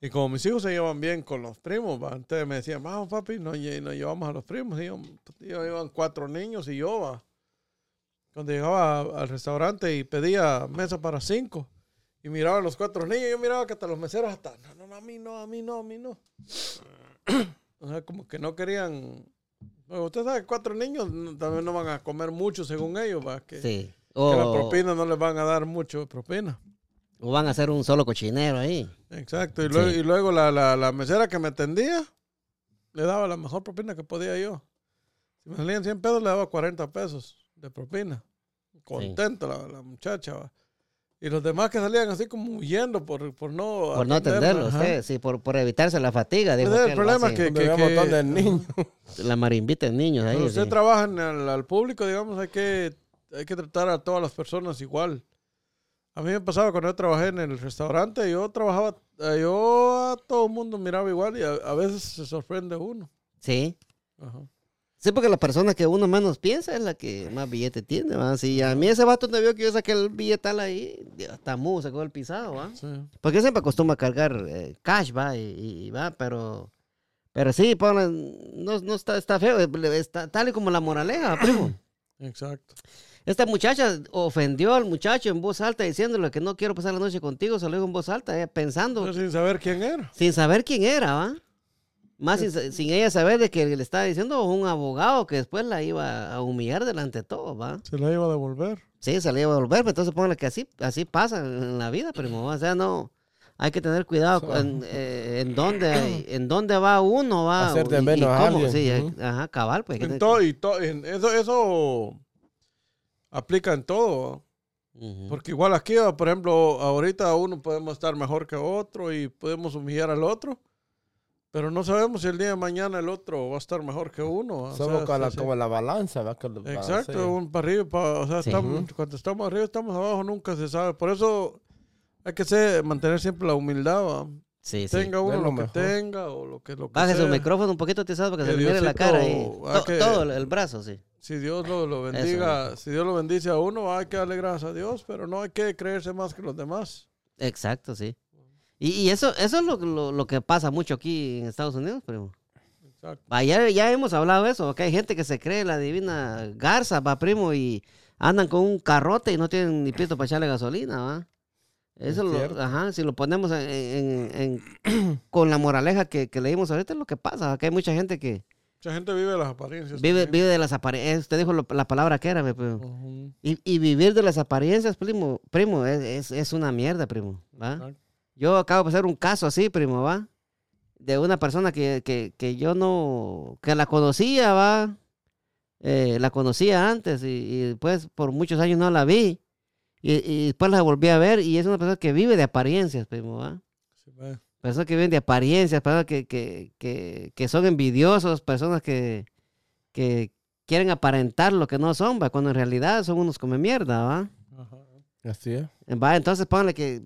Y como mis hijos se llevan bien con los primos, va, antes me decían, vamos papi, nos, nos llevamos a los primos. Y yo, yo iban cuatro niños y yo, va. Cuando llegaba al restaurante y pedía mesa para cinco, y miraba a los cuatro niños, yo miraba que hasta los meseros hasta, no, no, no, a mí no, a mí no, a mí no. [CLEARS THROAT] O sea, como que no querían... Bueno, usted sabe que cuatro niños también no van a comer mucho según ellos, va, que, Sí. que la propina no les van a dar mucho de propina. o van a hacer un solo cochinero ahí. Exacto. Y luego, Sí. y luego la, la, la mesera que me atendía le daba la mejor propina que podía yo. Si me salían 100 pesos, le daba 40 pesos de propina. Contenta la, la muchacha. va. Y los demás que salían así como huyendo por, por no Por no atenderlo, usted, sí, por, por evitarse la fatiga. Dijo el problema es que- Donde había un montón de [LAUGHS] niños. La marimbita de niños ahí. Cuando usted sí. trabaja en el- al público, digamos, hay que, hay que tratar a todas las personas igual. A mí me pasaba cuando yo trabajé en el restaurante, yo trabajaba, eh, yo a todo el mundo miraba igual y a, a veces se sorprende uno. Sí. Ajá. Sí, porque la persona que uno menos piensa es la que más billete tiene, ¿va? Si a mí ese vato me vio que yo saqué el billetal ahí, hasta mu sacó el pisado, ¿va? Sí. Porque siempre acostumbro a cargar eh, cash, ¿va? Y, y va, pero... Pero sí, ponle- no, no está, está feo, está tal y como la moraleja, [COUGHS] primo. Exacto. Esta muchacha ofendió al muchacho en voz alta diciéndole que no quiero pasar la noche contigo, se lo dijo en voz alta, ella pensando, Pero sin saber quién era. sin saber quién era, ¿va? Más sin, sin ella saber de que le estaba diciendo un abogado que después la iba a humillar delante de todo, ¿va? Se la iba a devolver. Sí, se la iba a devolver, pero entonces póngale que así, así pasa en la vida, primo. O sea, no, hay que tener cuidado en, [LAUGHS] eh, en dónde, en dónde va uno, va. Hacer de y- y menos a cómo, alguien. sí, eh, ajá, cabal, pues. En todo, y to- en eso, eso aplica en todo. Ujú. Porque igual aquí, por ejemplo, ahorita uno podemos estar mejor que otro y podemos humillar al otro. Pero no sabemos si el día de mañana el otro va a estar mejor que uno. o Somos sea, como, la, sí, sí. como la balanza, lo Exacto, balancea. un para arriba, pa- o sea, Sí. estamos- cuando estamos arriba, estamos abajo, nunca se sabe. Por eso hay que ser- mantener siempre la humildad, ¿va? Sí, sí. tenga uno lo, lo que tenga o lo que, lo que Baje su sea. micrófono un poquito, te sabes, para que, Que se le mire la cara To- que- Todo el, el brazo, sí. Si Dios lo, lo bendiga, si Dios lo bendice a uno, hay que darle gracias a Dios, pero no hay que creerse más que los demás. Exacto, sí. Y, y eso, eso es lo, lo, lo que pasa mucho aquí en Estados Unidos, primo. Exacto. Va, ya, ya hemos hablado de eso, que hay gente que se cree la divina garza, va, primo, y andan con un carrote y no tienen ni pito para echarle gasolina, va. Eso, Es lo, ajá, si lo ponemos en, en- en- [CLEARS THROAT] con la moraleja que, que leímos ahorita, es lo que pasa, que hay mucha gente que Mucha gente vive de las apariencias. vive, vive de las apariencias. Usted dijo lo- la palabra que era, primo. Y, y vivir de las apariencias, primo, primo, es, es, es una mierda, primo, ¿va? Exacto. Yo acabo de pasar un caso así, primo, ¿va? De una persona que, que, que yo no, que la conocía, ¿va? Eh, la conocía antes y, y después por muchos años no la vi. Y, y después la volví a ver y es una persona que vive de apariencias, primo, ¿va? Sí. Personas que viven de apariencias, personas que, que, que, que son envidiosos, personas que, que quieren aparentar lo que no son, ¿va? Cuando en realidad son unos come mierda, ¿va? Ajá. Así es. Va, entonces póngale que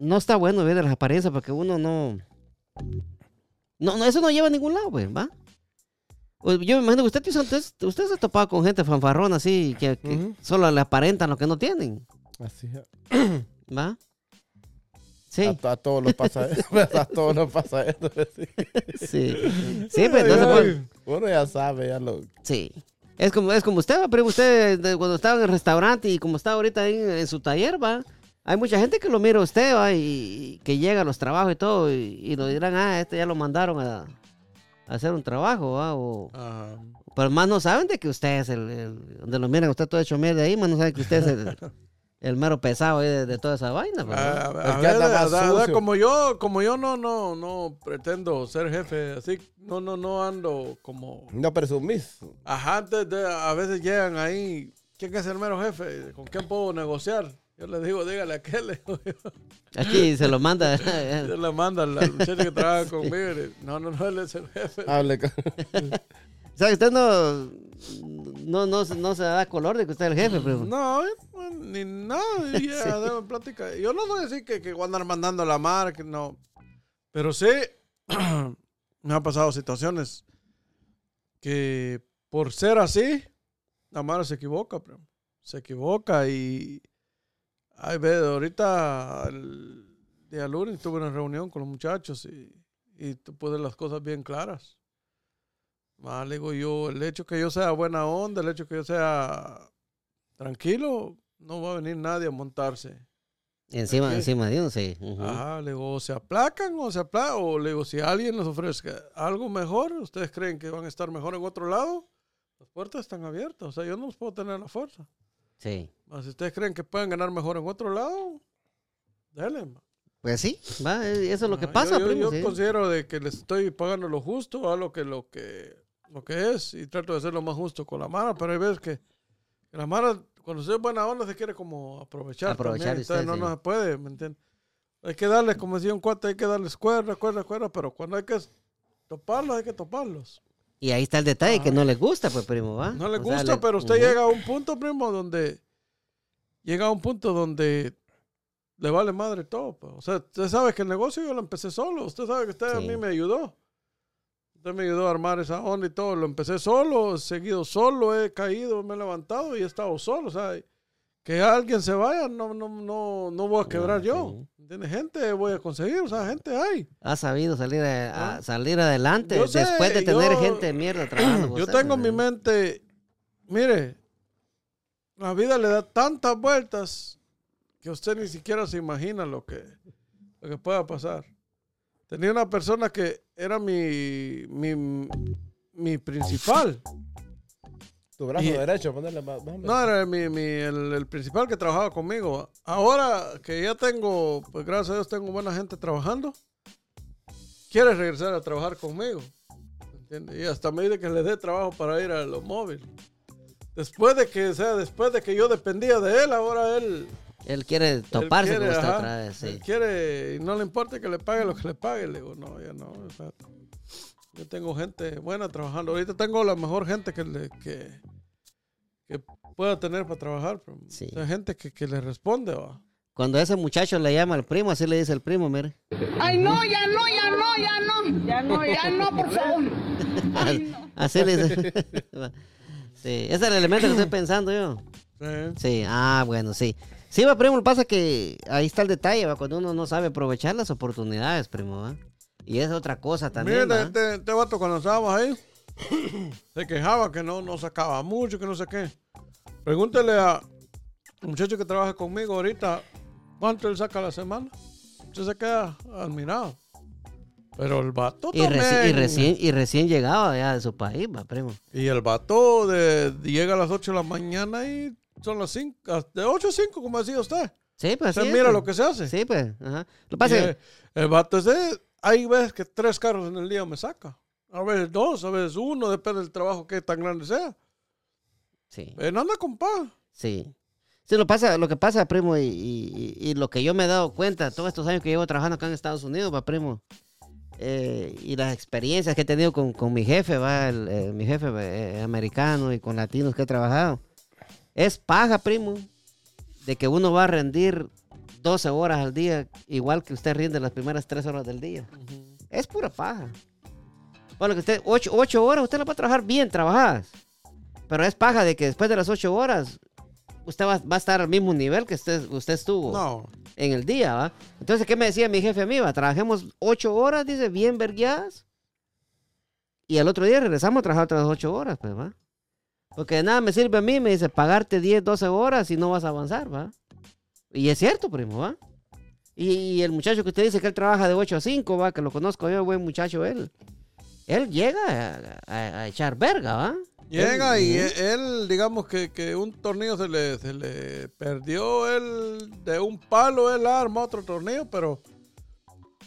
no está bueno ver las apariencias porque uno no. No, no, eso no lleva a ningún lado, pues, ¿va? Yo me imagino que usted, usted, usted se ha topado con gente fanfarrona así que, que Ujú. solo le aparentan lo que no tienen, Así es. [CLEARS THROAT] ¿va? Sí, A, a todos nos pasa [LAUGHS] a todos nos pasa [LAUGHS] sí. sí. Sí, pues, entonces, Ay, pues, Uno ya sabe, ya lo. sí. Es como, es como usted, pero usted cuando estaba en el restaurante y como está ahorita ahí en, en su taller, va. Hay mucha gente que lo mira a usted, va, y, que llega a los trabajos y todo, y, y lo dirán, ah, este ya lo mandaron a, a hacer un trabajo, va, o, Ajá. pero más no saben de que usted es el, el- donde lo miran, usted todo hecho mierda ahí, más no saben que usted es el, [LAUGHS] el mero pesado ahí de, de toda esa vaina, ¿no? A, a El que ver, anda más a- a- a- sucio. como yo, como yo no, no, no pretendo ser jefe, así, no, no, no ando como, No presumís. ajá, antes de, a veces llegan ahí, ¿quién es el mero jefe? ¿Con quién puedo negociar? Yo les digo, dígale a le yo. Aquí se lo manda. [LAUGHS] Yo le mando al, muchacho que trabaja conmigo, le- no, no, no, él es el jefe. Hable con... o sea, que usted no, no, no, se- no se da color de que usted es el jefe, primo. No, eh, ni nada, [LAUGHS] ya, plática. Yo no voy a decir que, que voy a andar mandando la marca, no. Pero sí, [CLEARS THROAT] me han pasado situaciones que por ser así, la madre se equivoca, primo. Se equivoca y... Ay, ve, ahorita el día lunes tuve una reunión con los muchachos y, y tú puedes las cosas bien claras. Más le digo yo, el hecho que yo sea buena onda, el hecho que yo sea tranquilo, no va a venir nadie a montarse. Encima, encima de uno, sí. ujú. Ajá, le digo, o se aplacan o se aplacan, o le digo, si alguien les ofrezca algo mejor, ustedes creen que van a estar mejor en otro lado, las puertas están abiertas, o sea, yo no los puedo tener la fuerza. Sí. Mas si ustedes creen que pueden ganar mejor en otro lado, ma. Pues sí, va, eh, eso es lo que pasa, yo, yo- primo. yo sí. considero de que les estoy pagando lo justo a lo que, lo que, lo que es y trato de ser lo más justo con la mara, pero hay veces que, que la mara, cuando se es buena onda, se quiere como aprovechar. Aprovechar también, usted, no, sí. no se puede, ¿me entiendes? Hay que darles, como decía un cuate, hay que darles cuerda, cuerda, cuerda, pero cuando hay que toparlos, hay que toparlos. Y ahí está el detalle, que no les gusta, pues, primo, ¿va? No O sea, gusta, le- pero usted llega a un punto, primo, donde llega a un punto donde le vale madre todo. pues. O sea, usted sabe que el negocio yo lo empecé solo. Usted sabe que usted a mí me ayudó. Usted me ayudó a armar esa onda y todo. Lo empecé solo, he seguido solo, he caído, me he levantado y he estado solo. O sea, que alguien se vaya, no, no, no, no voy a quebrar No, yo. sí. Gente voy a conseguir, o sea, gente hay. Ha sabido salir, a, a Ah. salir adelante Yo sé, después de tener yo- gente de mierda [CLEARS THROAT] trabajando. Yo tengo en mi mente, mire, la vida le da tantas vueltas que usted ni siquiera se imagina lo que, lo que pueda pasar. tenía una persona que era mi, mi, mi principal. Tu brazo Y- derecho, ponerle más. más- No, era mi, mi- el, el principal que trabajaba conmigo. Ahora que ya tengo, pues gracias a Dios tengo buena gente trabajando, quiere regresar a trabajar conmigo. ¿entiendes? Y hasta me dice que le dé trabajo para ir a los móviles. Después de que, o sea, después de que yo dependía de él, ahora él... Él quiere él toparse quiere, con usted ajá, otra vez, él quiere, y no le importa que le pague lo que le pague. Le digo, no, ya no. espérate. Yo tengo gente buena trabajando. Ahorita tengo la mejor gente que, le, que, que pueda tener para trabajar. pero, Sí. o sea, gente que, que le responde. ¿va? Cuando ese muchacho le llama al primo, así le dice el primo, mire. Ay, no, ya no, ya no, ya no. Ya no, ya no, por favor. Ay, no. [LAUGHS] Así le dice. [LAUGHS] sí, ese es el elemento que estoy pensando yo. Sí. Sí, ah, bueno, sí. Sí, va, primo, pasa que ahí está el detalle, va, cuando uno no sabe aprovechar las oportunidades, primo, va. Y es otra cosa también, Mira, este, este vato cuando estábamos ahí, [COUGHS] se quejaba que no, no sacaba mucho, que no sé qué. Pregúntele a un muchacho que trabaja conmigo ahorita, ¿cuánto él saca a la semana? Usted se queda admirado. Pero el vato Y, reci- y también- recién, y recién llegaba ya de su país, va, primo. Y el vato de, llega a las 8 de la mañana y son las 5, de 8 a 5, como decía usted. Sí, pues Usted es, mira pues. lo que se hace. Sí, pues, ajá. Lo pasa el, el vato es de, hay veces que tres carros en el día me saca. A veces dos, a veces uno, depende del trabajo que tan grande sea. sí, Él anda con paz. sí. Sí, lo, pasa, lo que pasa, primo, y, y- y lo que yo me he dado cuenta todos estos años que llevo trabajando acá en Estados Unidos, va, primo, eh, y las experiencias que he tenido con, con mi jefe, va, el, eh, mi jefe eh, americano y con latinos que he trabajado, es paja, primo, de que uno va a rendir 12 horas al día, igual que usted rinde las primeras 3 horas del día. Es pura paja. Bueno, que usted, 8, horas, usted la va a trabajar bien trabajadas. Pero es paja de que después de las 8 horas, usted va, va a estar al mismo nivel que usted, usted estuvo No. en el día, ¿va? Entonces, ¿qué me decía mi jefe a mí? Va? Trabajemos 8 horas, dice, bien vergueadas. Y al otro día regresamos a trabajar otras 8 horas, pues, ¿va? Porque de nada me sirve a mí, me dice, pagarte 10, 12 horas y no vas a avanzar, ¿va? Y es cierto, primo, ¿va? Y, y el muchacho que usted dice que él trabaja de 8 a 5, ¿va? Que lo conozco yo, buen muchacho él. Él llega a, a- a echar verga, ¿va? Llega Él- y Ujú. él, él, digamos que, que un tornillo se le, se le perdió él de un palo, él arma otro tornillo, pero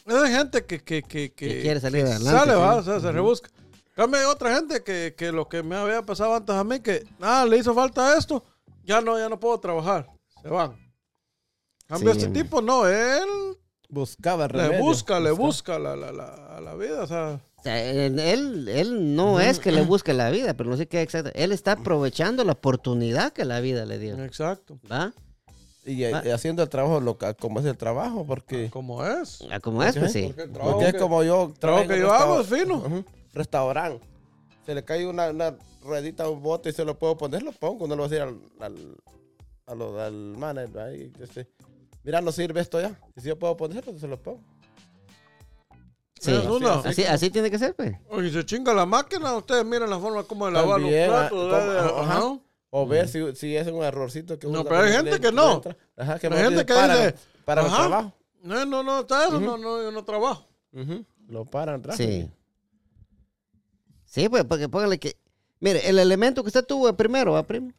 hay gente que, que, que, Que quiere salir adelante, Sale, va, o sea, se rebusca. Cambio, hay otra gente que, que lo que me había pasado antes a mí, que, ah, le hizo falta esto, ya no, ya no puedo trabajar, se van. Cambio, Sí. este tipo no, él Buscaba el le remedio. busca, le busca la, la, la, a la vida, o sea, O sea, él, él, no es que le [CLEARS THROAT] busque la vida, pero no sé qué exacto. Él está aprovechando la oportunidad que la vida le dio. exacto, ¿Va? Y, eh, Ah. haciendo el trabajo local, como es el trabajo, porque, como es. Ah, Como es, pues sí. Porque el trabajo porque es que- como yo trabajo trabajo que yo hago es fino. Ujú. Restaurante. Se le cae una, una ruedita a un bote y se lo puedo poner, lo pongo. No lo voy a decir al, al, al manager. ahí, que se- Mira, no sirve esto ya. Y si yo puedo ponerlo, se lo pongo. Sí. Una. Así, así tiene que ser, pues. Oye, se chinga la máquina, ustedes miren la forma como de lavar También, los platos. como- ¿verdad? ajá. Ajá. O ver si, si es un errorcito que No, pero hay gente que no. entra. Ajá, que Hay gente que dice, Para el trabajo. No, no, no, está eso, no, no, yo no trabajo. Ujú. Lo paran rápido. Sí. Sí, pues, porque póngale que. Mire, el elemento que usted tuvo primero, ¿va, primo?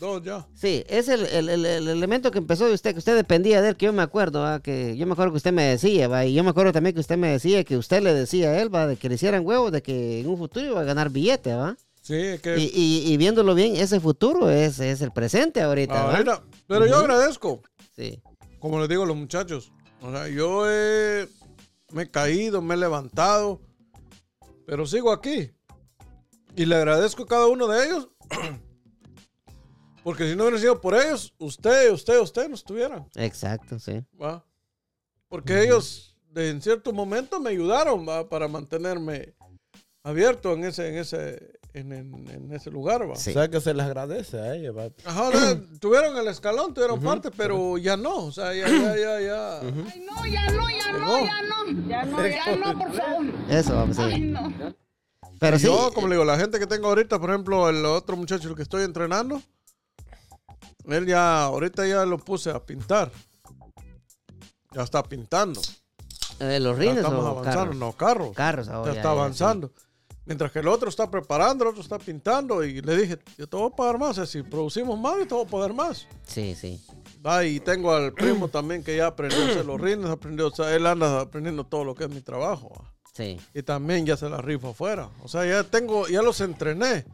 Dos ya. Sí, es el, el- el- el elemento que empezó de usted, que usted dependía de él, que yo me acuerdo, ¿va? que yo me acuerdo que usted me decía, ¿va? y yo me acuerdo también que usted me decía que usted le decía a él, ¿va? de que le hicieran huevos, de que en un futuro iba a ganar billete, ¿va? Sí, es que. Y, y- y viéndolo bien, ese futuro es, es el presente ahorita, ¿va? ahorita- pero yo agradezco, Sí, como les digo a los muchachos. O sea, yo he, me he caído, me he levantado, pero sigo aquí. Y le agradezco a cada uno de ellos. [CLEARS THROAT] Porque si no hubiera sido por ellos, usted, usted, usted no estuvieran. exacto, sí. ¿va? Porque ellos de, en cierto momento me ayudaron ¿va? para mantenerme abierto en ese, en ese, en, en- en ese lugar. ¿va? Sí. O sea que se les agradece a ellos. va. Ajá, o sea, [CLEARS THROAT] tuvieron el escalón, tuvieron parte, pero ya no. O sea, ya, ya, ya, ya. [CLEARS THROAT] Ay, no, ya no, ya no, Llegó. ya no. Ya no, ya no, por favor. Eso, vamos a Ay, ver. no. Pero sí, Yo, como le digo, la gente que tengo ahorita, por ejemplo, el otro muchacho que estoy entrenando, él ya, ahorita ya lo puse a pintar. Ya está pintando. Eh, ¿Los Ya rines estamos o avanzando, carros? no, carros. Carros Ya ahora. está avanzando. Mientras que el otro está preparando, el otro está pintando. Y le dije, yo te voy a pagar más. o sea, si producimos más, yo te voy a pagar más. Sí, sí. Va, y tengo al primo [CLEARS THROAT] también que ya aprendió a hacer los rines, aprendió, o sea, él anda aprendiendo todo lo que es mi trabajo. Sí. Y también ya se la rifa afuera. O sea, ya tengo, ya los entrené.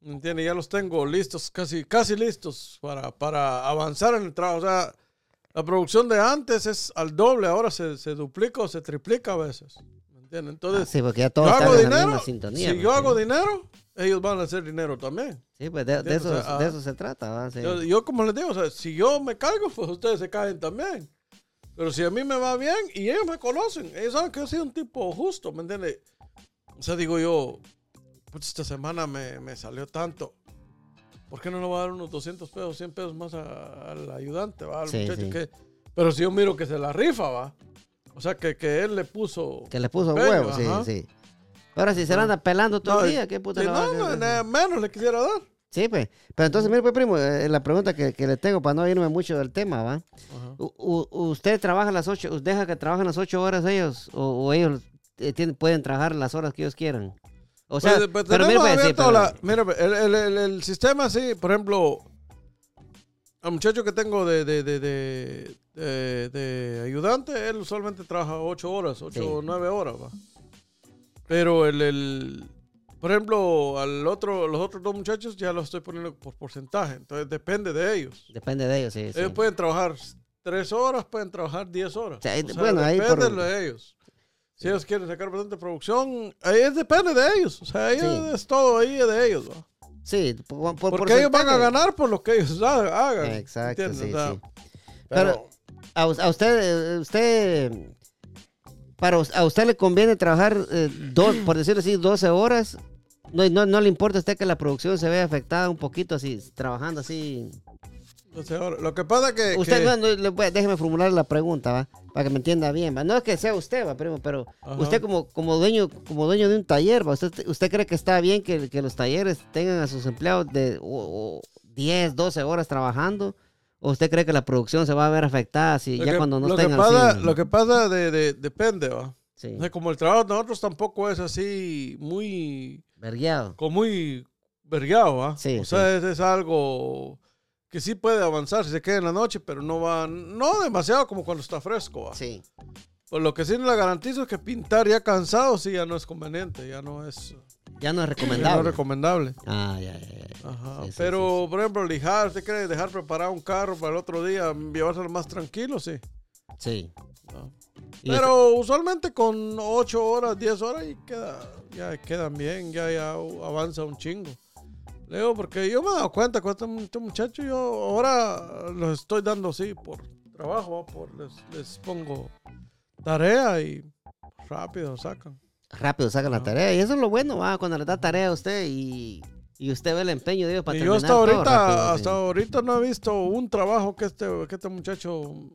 ¿Me entiendes? Ya los tengo listos, casi, casi listos para, para avanzar en el trabajo. O sea, la producción de antes es al doble, ahora se, se duplica o se triplica a veces. ¿Me entiendes? Ah, Entonces, sí, porque ya yo todos hago en la dinero. misma sintonía. Si yo hago dinero, ellos van a hacer dinero también. Sí, pues de, de eso, O sea, de ah, eso se trata. Sí. Yo, yo, como les digo, o sea, si yo me caigo, pues ustedes se caen también. Pero si a mí me va bien y ellos me conocen, ellos saben que yo soy un tipo justo, ¿me entiendes? O sea, digo yo, pues esta semana me, me salió tanto. ¿Por qué no le voy a dar unos 200 pesos, 100 pesos más a- al ayudante, va? Al Sí, muchacho sí. que... Pero si yo miro que se la rifa, va. O sea, que, que él le puso... Que le puso empeño, huevo, sí, ajá. sí. Ahora, si se la anda pelando todo No, el día, ¿qué puta Sí, le va a no, menos le quisiera dar. Sí, pues. Pero entonces, mire, pues, primo, eh, la pregunta que, que le tengo para no irme mucho del tema, ¿va? U- ¿Usted trabaja las ocho, deja que trabajen las ocho horas ellos o, o ellos eh, tienen- pueden trabajar las horas que ellos quieran? O sea, Pues, pues, pero mire, pues, sí, pero- la- mire, pues, el, el- el- el sistema así, por ejemplo, al muchacho que tengo de, de, de, de, ayudante, él usualmente trabaja ocho horas, ocho Sí. o nueve horas, va. Pero el, el, por ejemplo, al otro, los otros dos muchachos ya los estoy poniendo por porcentaje, entonces depende de ellos. Depende de ellos, sí. sí. Ellos pueden trabajar tres horas, pueden trabajar diez horas. O sea, ahí- O sea, bueno, ahí depende por- de ellos. Si ellos quieren sacar bastante producción, ahí es- depende de ellos. O sea, ellos, Sí. es todo ahí de ellos. Sí, por, por Porque ellos van a ganar por lo que ellos ha- hagan. Exacto, ¿entiendes? sí, O sea, sí. Pero, A, us- a usted, eh, usted, para a usted le conviene trabajar, eh, dos, por decirlo así, 12 horas. No, no, no le importa a usted que la producción se vea afectada un poquito así, trabajando así. Lo que pasa que... Usted, que- no, no, déjeme formular la pregunta, ¿va? Para que me entienda bien, ¿va? No es que sea usted, ¿va? Primo, pero Ajá. usted como, como, dueño, como dueño de un taller, ¿va? ¿Usted, ¿Usted cree que está bien que, que los talleres tengan a sus empleados de o- o 10, 12 horas trabajando? ¿O usted cree que la producción se va a ver afectada si lo ya que- cuando no lo que pasa, 100? Lo que pasa de, de- depende, ¿va? Sí, O sea, como el trabajo de nosotros tampoco es así muy... vergueado. Como muy vergueado, ¿va? Sí, o sea, es, es algo que sí puede avanzar si se queda en la noche, pero no va... No demasiado como cuando está fresco, ¿va? Sí. Pues lo que sí le garantizo es que pintar ya cansado sí ya no es conveniente, ya no es, Ya no es ya no recomendable. es recomendable. ah, ya, ya, ya. Ajá. Sí, sí, Pero, por ejemplo, lijar, ¿usted quiere dejar preparado un carro para el otro día, llevárselo más tranquilo? Sí. Sí. No. Y Pero usualmente con 8 horas, 10 horas y queda, ya quedan bien, ya, ya avanza un chingo. Leo, porque yo me he dado cuenta con este, este muchacho, yo ahora los estoy dando así por trabajo, por les, les pongo tarea y rápido sacan. rápido sacan la tarea. Y eso es lo bueno, va, cuando le da tarea a usted y, y usted ve el empeño de ellos para Y yo terminar hasta todo ahorita, sí. hasta ahorita no he visto un trabajo que este, que este muchacho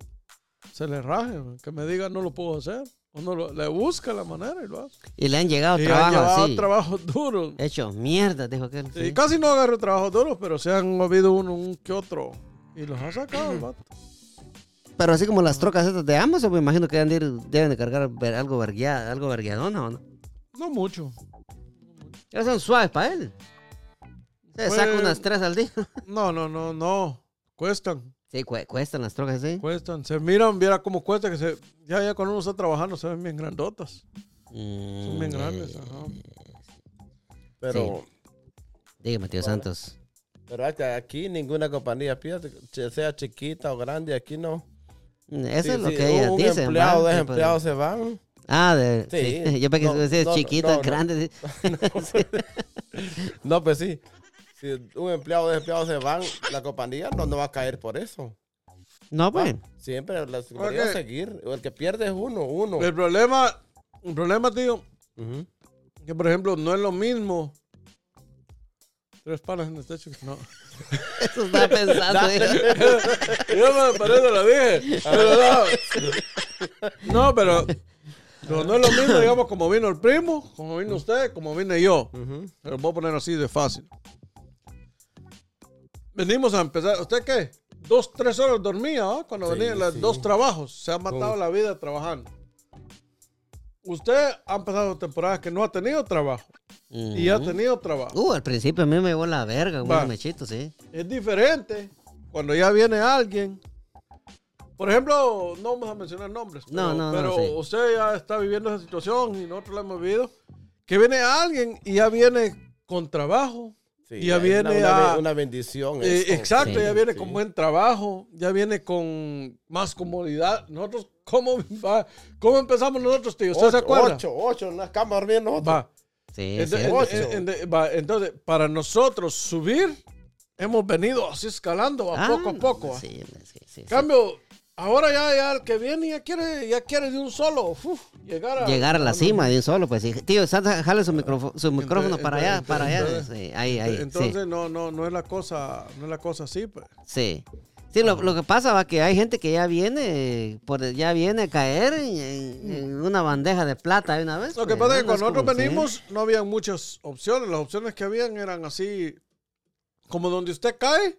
se le raje, que me diga no lo puedo hacer. Uno lo- le busca la manera y lo hace. Y le han llegado Y trabajos así. trabajos duros. Hecho mierda, dijo que Y casi no agarro trabajos duros, pero se han movido uno un que otro. Y los ha sacado el vato. Pero así como las trocas estas de Amazon, me imagino que deben de, deben de cargar algo vergueado, algo vergueadona, ¿o no? No mucho. Ya son suaves para él. Se Pues- saca unas tres al día. [LAUGHS] No, no, no, no. Cuestan, Sí, cu- cuestan las trocas, sí. cuestan. Se miran, viera cómo cuesta que se. Ya, ya cuando uno está trabajando se ven bien grandotas. Son bien Mm, grandes, eh, ajá. pero, Dígame, tío Santos. pero aquí- ninguna compañía, sea chiquita o grande, aquí no. Eso Sí, es lo sí, que ellas un dicen. empleado, dos Sí, empleados se van. pues. Ah, de, Sí. sí. [LAUGHS] Yo pensé No, que decías no, no, chiquitas, no. grandes. sí. [LAUGHS] No, pues sí. [LAUGHS] Si un empleado o dos empleados se van, la compañía no, no va a caer por eso. No, Va. pues. Siempre la compañía va a seguir. El que pierde es uno, uno. El problema, el problema, tío, Ujú. que por ejemplo no es lo mismo. Tres panas en el techo. No. [LAUGHS] Eso estaba pensando. [LAUGHS] ¿eh? Yo me parece lo dije. Pero no. No, pero. pero no es lo mismo, digamos, como vino el primo, como vino usted, como vine yo. Ujú. Se lo voy a poner así de fácil. Venimos a empezar. ¿Usted qué? Dos, tres horas dormía, ¿ah? Cuando Sí, venían los sí. dos trabajos. Se ha matado la vida trabajando. usted han pasado temporadas que no ha tenido trabajo y ha tenido trabajo. Uh, al principio a mí me llevó la verga, un mechito, sí. Es diferente cuando ya viene alguien. Por ejemplo, no vamos a mencionar nombres, pero, No, no, no, pero sí. usted ya está viviendo esa situación y nosotros la hemos vivido. Que viene alguien y ya viene con trabajo. Sí, y ya viene una, a- una bendición. Eh, eso. exacto, Sí, ya viene sí. con buen trabajo, ya viene con más comodidad. Nosotros, ¿cómo, va? ¿Cómo empezamos nosotros, tío? ¿Usted se Ocho, acuerda? Ocho, ocho, en la cama durmiendo nosotros. Va. Sí, Ent- sí. ent- Ocho. ent- ent- va, Entonces, para nosotros subir, hemos venido así escalando a Ah, poco a poco. ¿va? Sí, sí, sí, sí. Cambio, ahora ya, ya el que viene ya quiere, ya quiere de un solo uf, llegar a Llegar a la cima de un solo, pues sí. Tío, jale su micrófono, su micrófono para allá, entonces- para allá. Sí, ahí, ahí. Entonces sí. no, no, no es la cosa, no es la cosa así, pues. Sí. Sí, lo, lo que pasa va que hay gente que ya viene, por, ya viene a caer en, una bandeja de plata de una vez. Lo que pues, pasa es que cuando nosotros venimos no había muchas opciones. Las opciones que habían eran así, como donde usted cae,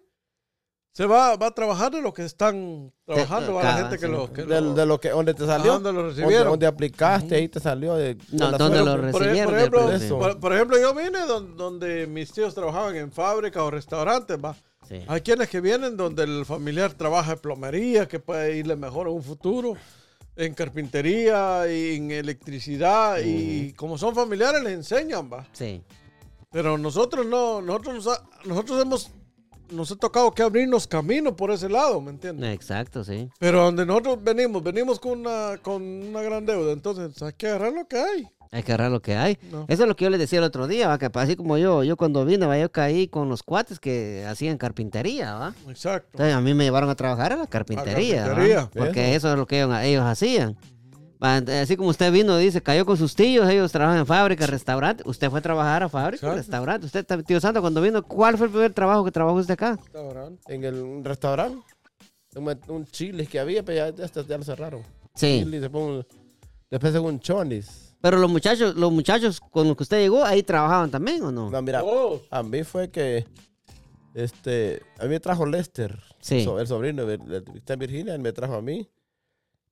se va, va a trabajar de lo que están trabajando, va la cada- gente que sí. lo... Que De, lo- de lo que, donde te salió. Donde lo donde, recibieron. donde aplicaste, ahí te salió. De, de No, la donde suerte. lo por, recibieron por ejemplo, principio. por, por ejemplo, yo vine don- donde, mis tíos trabajaban en fábricas o restaurantes, va. Sí. Hay quienes que vienen donde el familiar trabaja en plomería, que puede irle mejor en un futuro, en carpintería, y en electricidad, y como son familiares les enseñan, va. Sí. Pero nosotros no, nosotros nosotros hemos, nos ha tocado que abrirnos camino por ese lado, ¿me entiendes? Exacto, sí. Pero donde nosotros venimos, venimos con una, con una gran deuda, entonces hay que agarrar lo que hay. Hay que agarrar lo que hay. No. Eso es lo que yo les decía el otro día, ¿va? que así como yo, yo cuando vine, ¿va? yo caí con los cuates que hacían carpintería, ¿va? Exacto. Entonces a mí me llevaron a trabajar a la carpintería, ¿va? carpintería. porque eso es lo que ellos, ellos hacían. Va, ent- Así como usted vino, dice, cayó con sus tíos, ellos trabajan en fábrica, restaurante. Usted fue a trabajar a fábrica, restaurante. Usted, tío Santo, cuando vino, ¿cuál fue el primer trabajo que trabajó usted acá? Restaurante. En el un restaurante. Un, un chile que había, pero ya, ya, ya lo cerraron. Sí. Chile, después, después un chonis. Pero los muchachos, los muchachos con los que usted llegó, ahí trabajaban también, ¿o no? No, mira, a mí fue que. Este. A mí me trajo Lester. Sí. el sobrino está en Virginia, él me trajo a mí.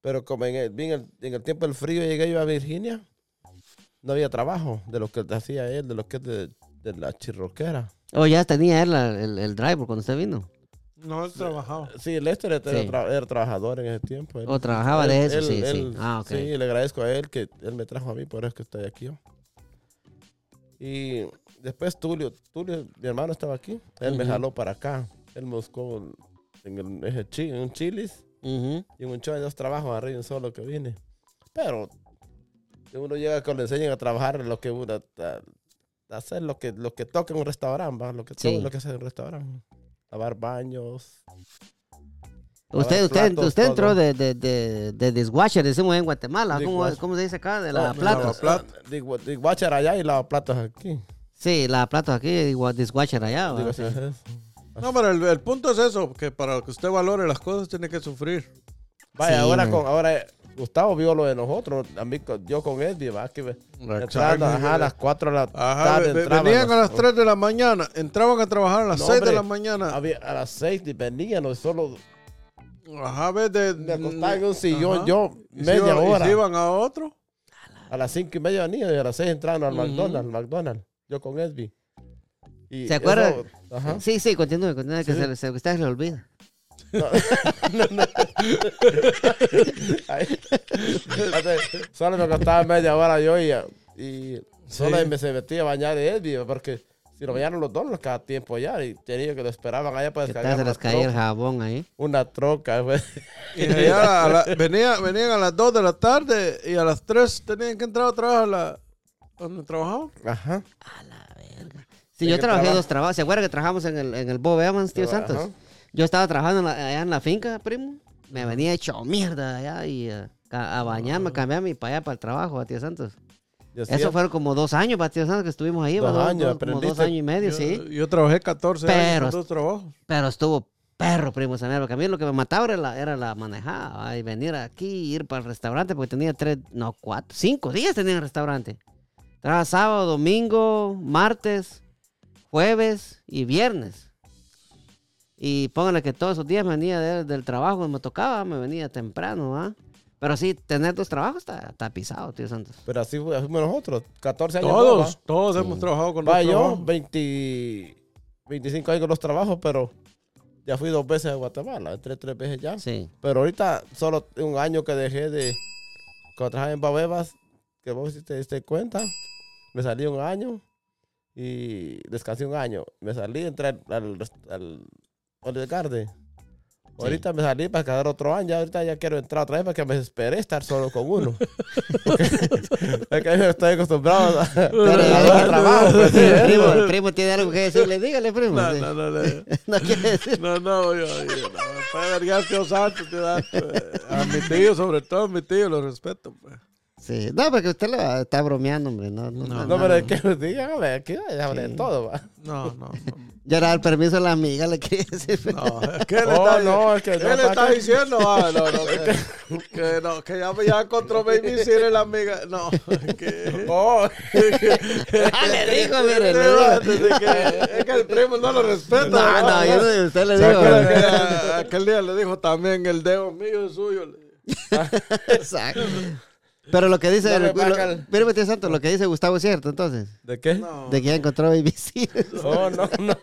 Pero como en el, vi en el, en el tiempo del frío llegué yo a Virginia, no había trabajo de lo que hacía él, de lo que es de, de la chirroquera. O ya tenía él la- el, el driver cuando usted vino. No, él trabajaba. Sí, Lester era, Sí. tra- era trabajador en ese tiempo. él- O trabajaba de él- eso, sí, él- sí. Ah, ok. Sí, le agradezco a él que él me trajo a mí, por eso es que estoy aquí yo. Y después Tulio, Tulio, mi hermano estaba aquí, él me jaló para acá. Él me buscó en, el, ese chi- en un chilis Ujú. y en un show de dos trabajos arriba un solo que vine. Pero uno llega cuando le enseñan a trabajar lo que uno, a, a hacer lo que, lo que toca en un restaurante, ¿va? lo que Sí. lo que hace en un restaurante. Lavar baños. Usted, Lavar usted, platos, usted entró de, de, de, de dishwasher, decimos en Guatemala. ¿Cómo, Dishwasher. ¿Cómo se dice acá? De la platos. lavaplatos. Watcher allá y lavaplatos aquí. Sí, la platos aquí, igual dishwasher allá. No, pero el, el punto es eso, que para que usted valore las cosas tiene que sufrir. Vaya, Sí, ahora, con, ahora eh, Gustavo vio lo de nosotros, a mí, yo con Eddie, va, que entrando, ajá, a las 4 de la Ajá, tarde ve- venían a las 3 de la mañana, entraban a trabajar a las No, 6 de hombre, la mañana. había- a las 6 y venían, solo Ajá, ves de... me acostaba en un sillón, Ajá. yo Y se media iban- y hora. se iban a otro. A las 5 y media venían y a las 6 entraban al Ujú. McDonald's, McDonald's, yo con Eddie. Y ¿Se acuerda? eso- ajá. Sí, sí, continúe, continúe, que Sí. se, se, que usted se le olvida. No. [LAUGHS] No, no. Ay. Solo me costaba media hora yo y, y solo Sí. me se metía a bañar de Edby, porque si lo bañaron los dos, cada tiempo ya, y tenía que lo esperaban allá para descargar se les caía el jabón ahí. una troca. pues. Y allá a la- venía- venían a las 2 de la tarde y a las 3 tenían que entrar otra vez a la... donde trabajaban. Ajá. Sí, ¿En yo trabajé trabajo? dos trabajos. ¿Se acuerda que trabajamos en el, en el Bob Evans, tío. Santos? Yo estaba trabajando en la- allá en la finca, primo. Me venía hecho mierda allá y eh, a, a bañarme, a cambiarme y para allá, para el trabajo, a tío Santos. Eso fueron como dos años, para tío Santos, que estuvimos ahí. Dos ¿va? años, como dos años y medio, Yo, sí. yo trabajé 14 años Pero- en dos trabajos. Pero estuvo perro, primo Samero, porque a mí lo que me mataba era la, era la manejada, y venir aquí, ir para el restaurante, porque tenía tres, no, cuatro, cinco días tenía en el restaurante. Trabajaba sábado, domingo, martes, jueves y viernes. Y póngale que todos esos días me venía de- del trabajo, me tocaba, me venía temprano, ¿va? Pero sí, tener dos trabajos está, está pisado, tío Santos. Pero así fu- así fuimos nosotros. 14 años. Todos, más, todos hemos trabajado con Va, los yo, trabajos. 20, 25 años con los trabajos, pero ya fui dos veces a Guatemala. Entré tres veces ya. Sí. Pero ahorita solo un año que dejé de... Cuando trabajaba en Babebas, que vos si te diste cuenta, me salí un año y descansé un año. Me salí, entré al, al, al Garden. Ahorita me salí para quedar otro año, ya ahorita ya quiero entrar otra vez porque me desesperé estar solo con uno. [LAUGHS] es que estoy acostumbrado a, [LAUGHS] a trabajo. pues, sí, el, ¿eh? primo, el primo tiene algo que decirle. Dígale, primo. No, sí. no, no, no. [LAUGHS] No quiere decir. No, no, yo, yo no. Para vergar, tío Santo, tío Santo. A mi tío, sobre todo a mi tío, lo respeto. Pues. Sí. No, porque usted lo está bromeando, hombre. No, no, No, No, pero es que [LAUGHS] dígame, aquí de todo. va. No, no, no. [LAUGHS] Ya era el permiso a la amiga, le quería decir. No, [LAUGHS] Oh, está, no, es que ¿qué no, le ¿para está diciendo? Ah, no, no, que, que no, que ya, ya encontró Baby la amiga. No, que. Oh, Ah, le dijo, mire, le es que el primo no lo respeta. No, ¿verdad? no, yo no, usted le ¿Se acuerda dijo. que a- aquel día le dijo también el dedo mío es suyo? Exacto. Pero lo que dice, No me el, lo, Santo, lo que dice Gustavo es cierto, entonces. ¿De qué? No. De que ya encontró Baby C. Oh, no, no.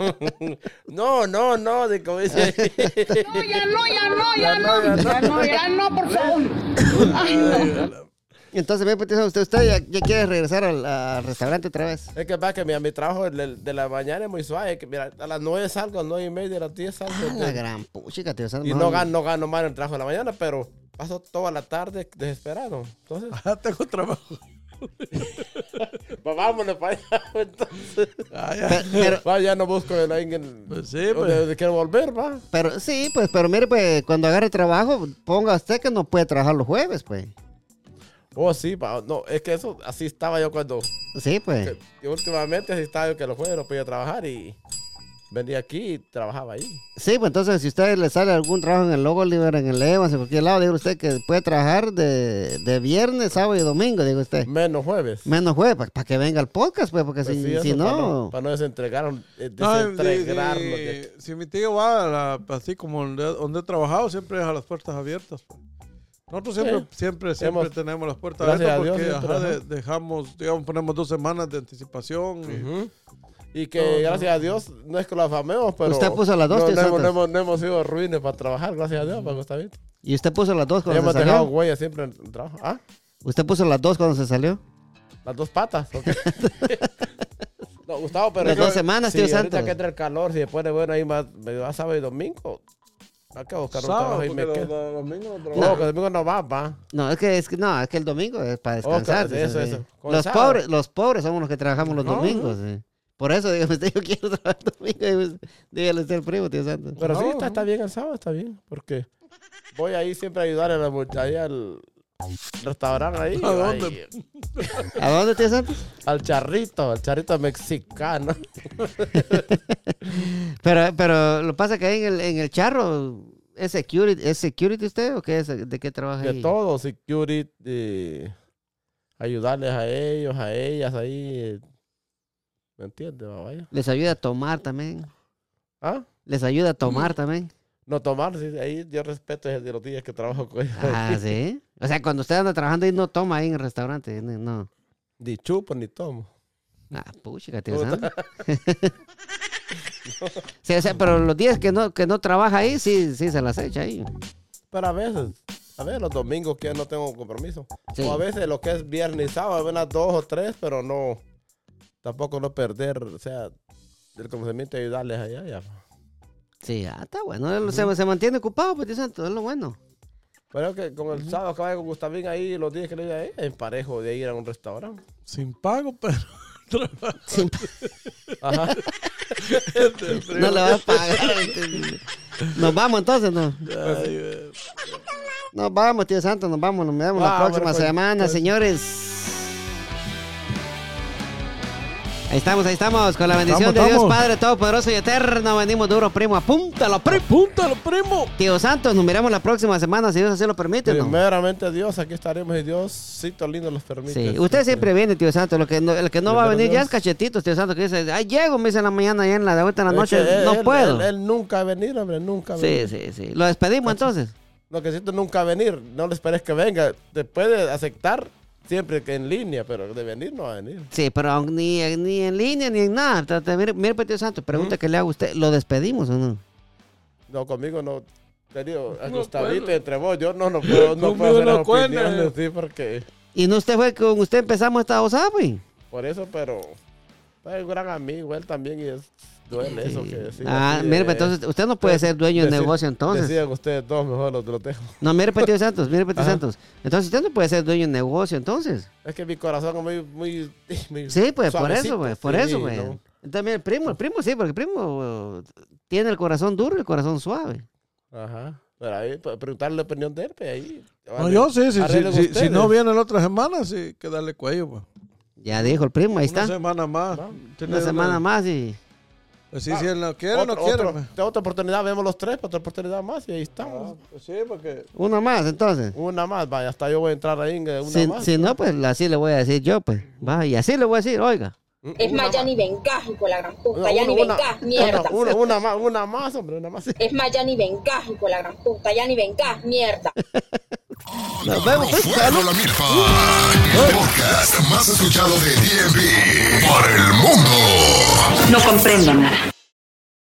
No, no, no, de como dice ahí. [LAUGHS] No, ya no, ya no, ya no. Ya no, ya no, por favor. Ay, no. Entonces, tío Santo, usted, usted ya, ya quiere regresar al, al restaurante otra vez. Es que va que mira, mi trabajo de, de la mañana es muy suave. Que, mira, a las 9 salgo, a las 9 y media, a las 10 salgo. Ah, la gran puchica, tío y no gano, no gano mal en el trabajo de la mañana, pero paso toda la tarde desesperado. Entonces, Ah, tengo trabajo. [LAUGHS] pues vámonos para allá. [LAUGHS] Entonces, Ah, ya. Pe- Pero, va, ya no busco en alguien Pues sí, pues. donde quiero volver, va. pero sí, pues, pero mire, pues, cuando agarre trabajo, ponga usted que no puede trabajar los jueves, pues. Oh, sí, va. No, es que eso, así estaba yo cuando. Sí, pues. que últimamente así estaba yo que los jueves no podía trabajar y venía aquí y trabajaba ahí. Sí, pues entonces si a usted le sale algún trabajo en el Logo Libre, en el Evans, en cualquier lado, diga usted que puede trabajar de, de viernes, sábado y domingo, diga usted. Menos jueves. Menos jueves, para que venga el podcast, pues, porque Pues si, sí, Para no, para no desentregar, eh, No, si, lo que- si mi tío va a la- así como donde, donde he trabajado, siempre deja las puertas abiertas. Nosotros siempre, Sí. siempre, siempre Hemos- tenemos las puertas abiertas a Dios, porque ajá, de- dejamos, digamos, ponemos dos semanas de anticipación. Y que No, no. gracias a Dios, no es que lo afamemos, pero. Usted puso las dos, no, tío no, hemos, Santos. no, hemos, no hemos sido ruines para trabajar, gracias a Dios, para está bien. Y usted puso las dos cuando hemos se dejado salió. huella siempre en el trabajo. Ah, Usted puso las dos cuando se salió. las dos patas. ok. [LAUGHS] no, Gustavo, pero. Las dos semanas, sí, tío ahorita Santos. que entra el calor, si después de bueno ahí más, me va sábado y domingo. Hay que buscar un Sábado, trabajo y me los, quedo. los domingos no No, que el domingo no va, va. No, es que, es que, no, es que el domingo es para descansar. Eso, eso. Los pobres, los pobres somos los que trabajamos los No, domingos. sí. Por eso, dígame [LAUGHS] usted, yo quiero trabajar domingo. Dígale usted al primo, tío Santos. Pero sí, está, bien el sábado, está bien. Porque voy ahí siempre a ayudar a la muchacha ahí al restaurante ahí. ¿A dónde? ¿A dónde, tío Santos? al charrito, al charrito mexicano. [LAUGHS] Pero, pero lo pasa que ahí en el, en el charro, ¿es security, ¿es security usted o qué es? ¿De qué trabaja De ahí? todo, security, eh, ayudarles a ellos, a ellas ahí. ¿Me entiendes? Vaya. Les ayuda a tomar también. ¿Ah? Les ayuda a tomar también. No tomar, sí, ahí yo respeto el de los días que trabajo con ellos. Ah, [LAUGHS] sí. O sea, cuando usted anda trabajando ahí no toma ahí en el restaurante. No. Ni chupo ni tomo. Ah, pucha, tío [LAUGHS] sí, o sea, pero los días que no, que no trabaja ahí, sí, sí se las echa ahí. Pero a veces, a veces los domingos que no tengo compromiso. Sí. O a veces lo que es viernes y sábado, unas dos o tres, pero no, tampoco no perder, o sea, el conocimiento de ayudarles allá. Ya. Sí, ah, está bueno. Se, se mantiene ocupado, pues, tío Santos, es lo bueno. Pero que con el sábado que vaya con Gustavín ahí, los días que le diga ahí, en parejo de ir a un restaurante. Sin pago, [LAUGHS] pero. Sin- [LAUGHS] Ajá. [LAUGHS] no le va a pagar. Nos vamos entonces, ¿no? Ay, eh, Nos vamos, tío Santos, nos vamos, nos vemos la próxima pues, semana, pues. señores. Ahí estamos, ahí estamos, con la bendición Estamos, de Dios estamos. Padre Todopoderoso y Eterno. Venimos duro, primo, apúntalo, primo. ¡Púntalo, primo! Tío Santos, nos miramos la próxima semana, si Dios así lo permite, ¿no? Primeramente Dios, aquí estaremos y Dios, Cito lindo los permite. Sí, usted siempre viene, tío Santos. Lo que no, el que no va a venir ya es cachetitos, tío Santos, que dice, ay, llego, me dice en la mañana, ya en la de ahorita en la Es noche, que él- no él- puedo. Él, él nunca ha venido, hombre, nunca ha sí, venido. sí, sí. Lo despedimos entonces. No que siento nunca venir. No le esperes que venga. Te puede aceptar siempre que en línea, pero de venir no va a venir. Sí, pero ni, ni en línea ni en nada. Mire, mire, Petio Santos, pregunta que le hago a usted. ¿Lo despedimos o no? No, conmigo no. Te digo, a No Gustavito, entre vos, yo no, no puedo, no Conmigo puedo hacer no opiniones, sí, porque Y no usted fue con usted empezamos esta osada, güey. por eso, pero es un gran amigo, él también, y es, duele eso que decía. Ah, mire, pues, entonces usted no puede ser dueño del Deci- negocio entonces. Decían ustedes dos, mejor los, los dejo. No, mire, Petio [LAUGHS] Santos, mire, Petio Ajá. Santos. Entonces usted no puede ser dueño del negocio entonces. Es que mi corazón es muy, muy, [LAUGHS] muy Sí, pues por eso, güey, por sí, eso, güey. ¿no? También el primo, el primo sí, porque el primo eh, tiene el corazón duro y el corazón suave. Ajá. Pero ahí, pues, preguntarle la opinión de él, pues ahí. No, yo sí, sí, sí, si no viene la otra semana, sí, que darle cuello, pues. Ya dijo el primo, ahí Una está. semana más. Una semana más y Pues sí, Ah, si él no quiere, Otro- no quiere. otro- otra oportunidad, vemos los tres, otra oportunidad más y ahí estamos. Ah, pues sí, porque una más entonces. Una más, vaya, hasta yo voy a entrar ahí en una Si, más. si no, pues así le voy a decir yo, pues. Va, y así le voy a decir, oiga. Mm, Es más, ya ni vengas, hijo de la gran puta, Una- ya ni vengas, mierda. Una, una más, una más, hombre, una más. Es más, ya ni vengas, hijo de la gran puta, ya ni vengas, mierda. [LAUGHS] Nos vemos. Fuego la milpa. El podcast más escuchado de DMV por el mundo. No comprendo nada.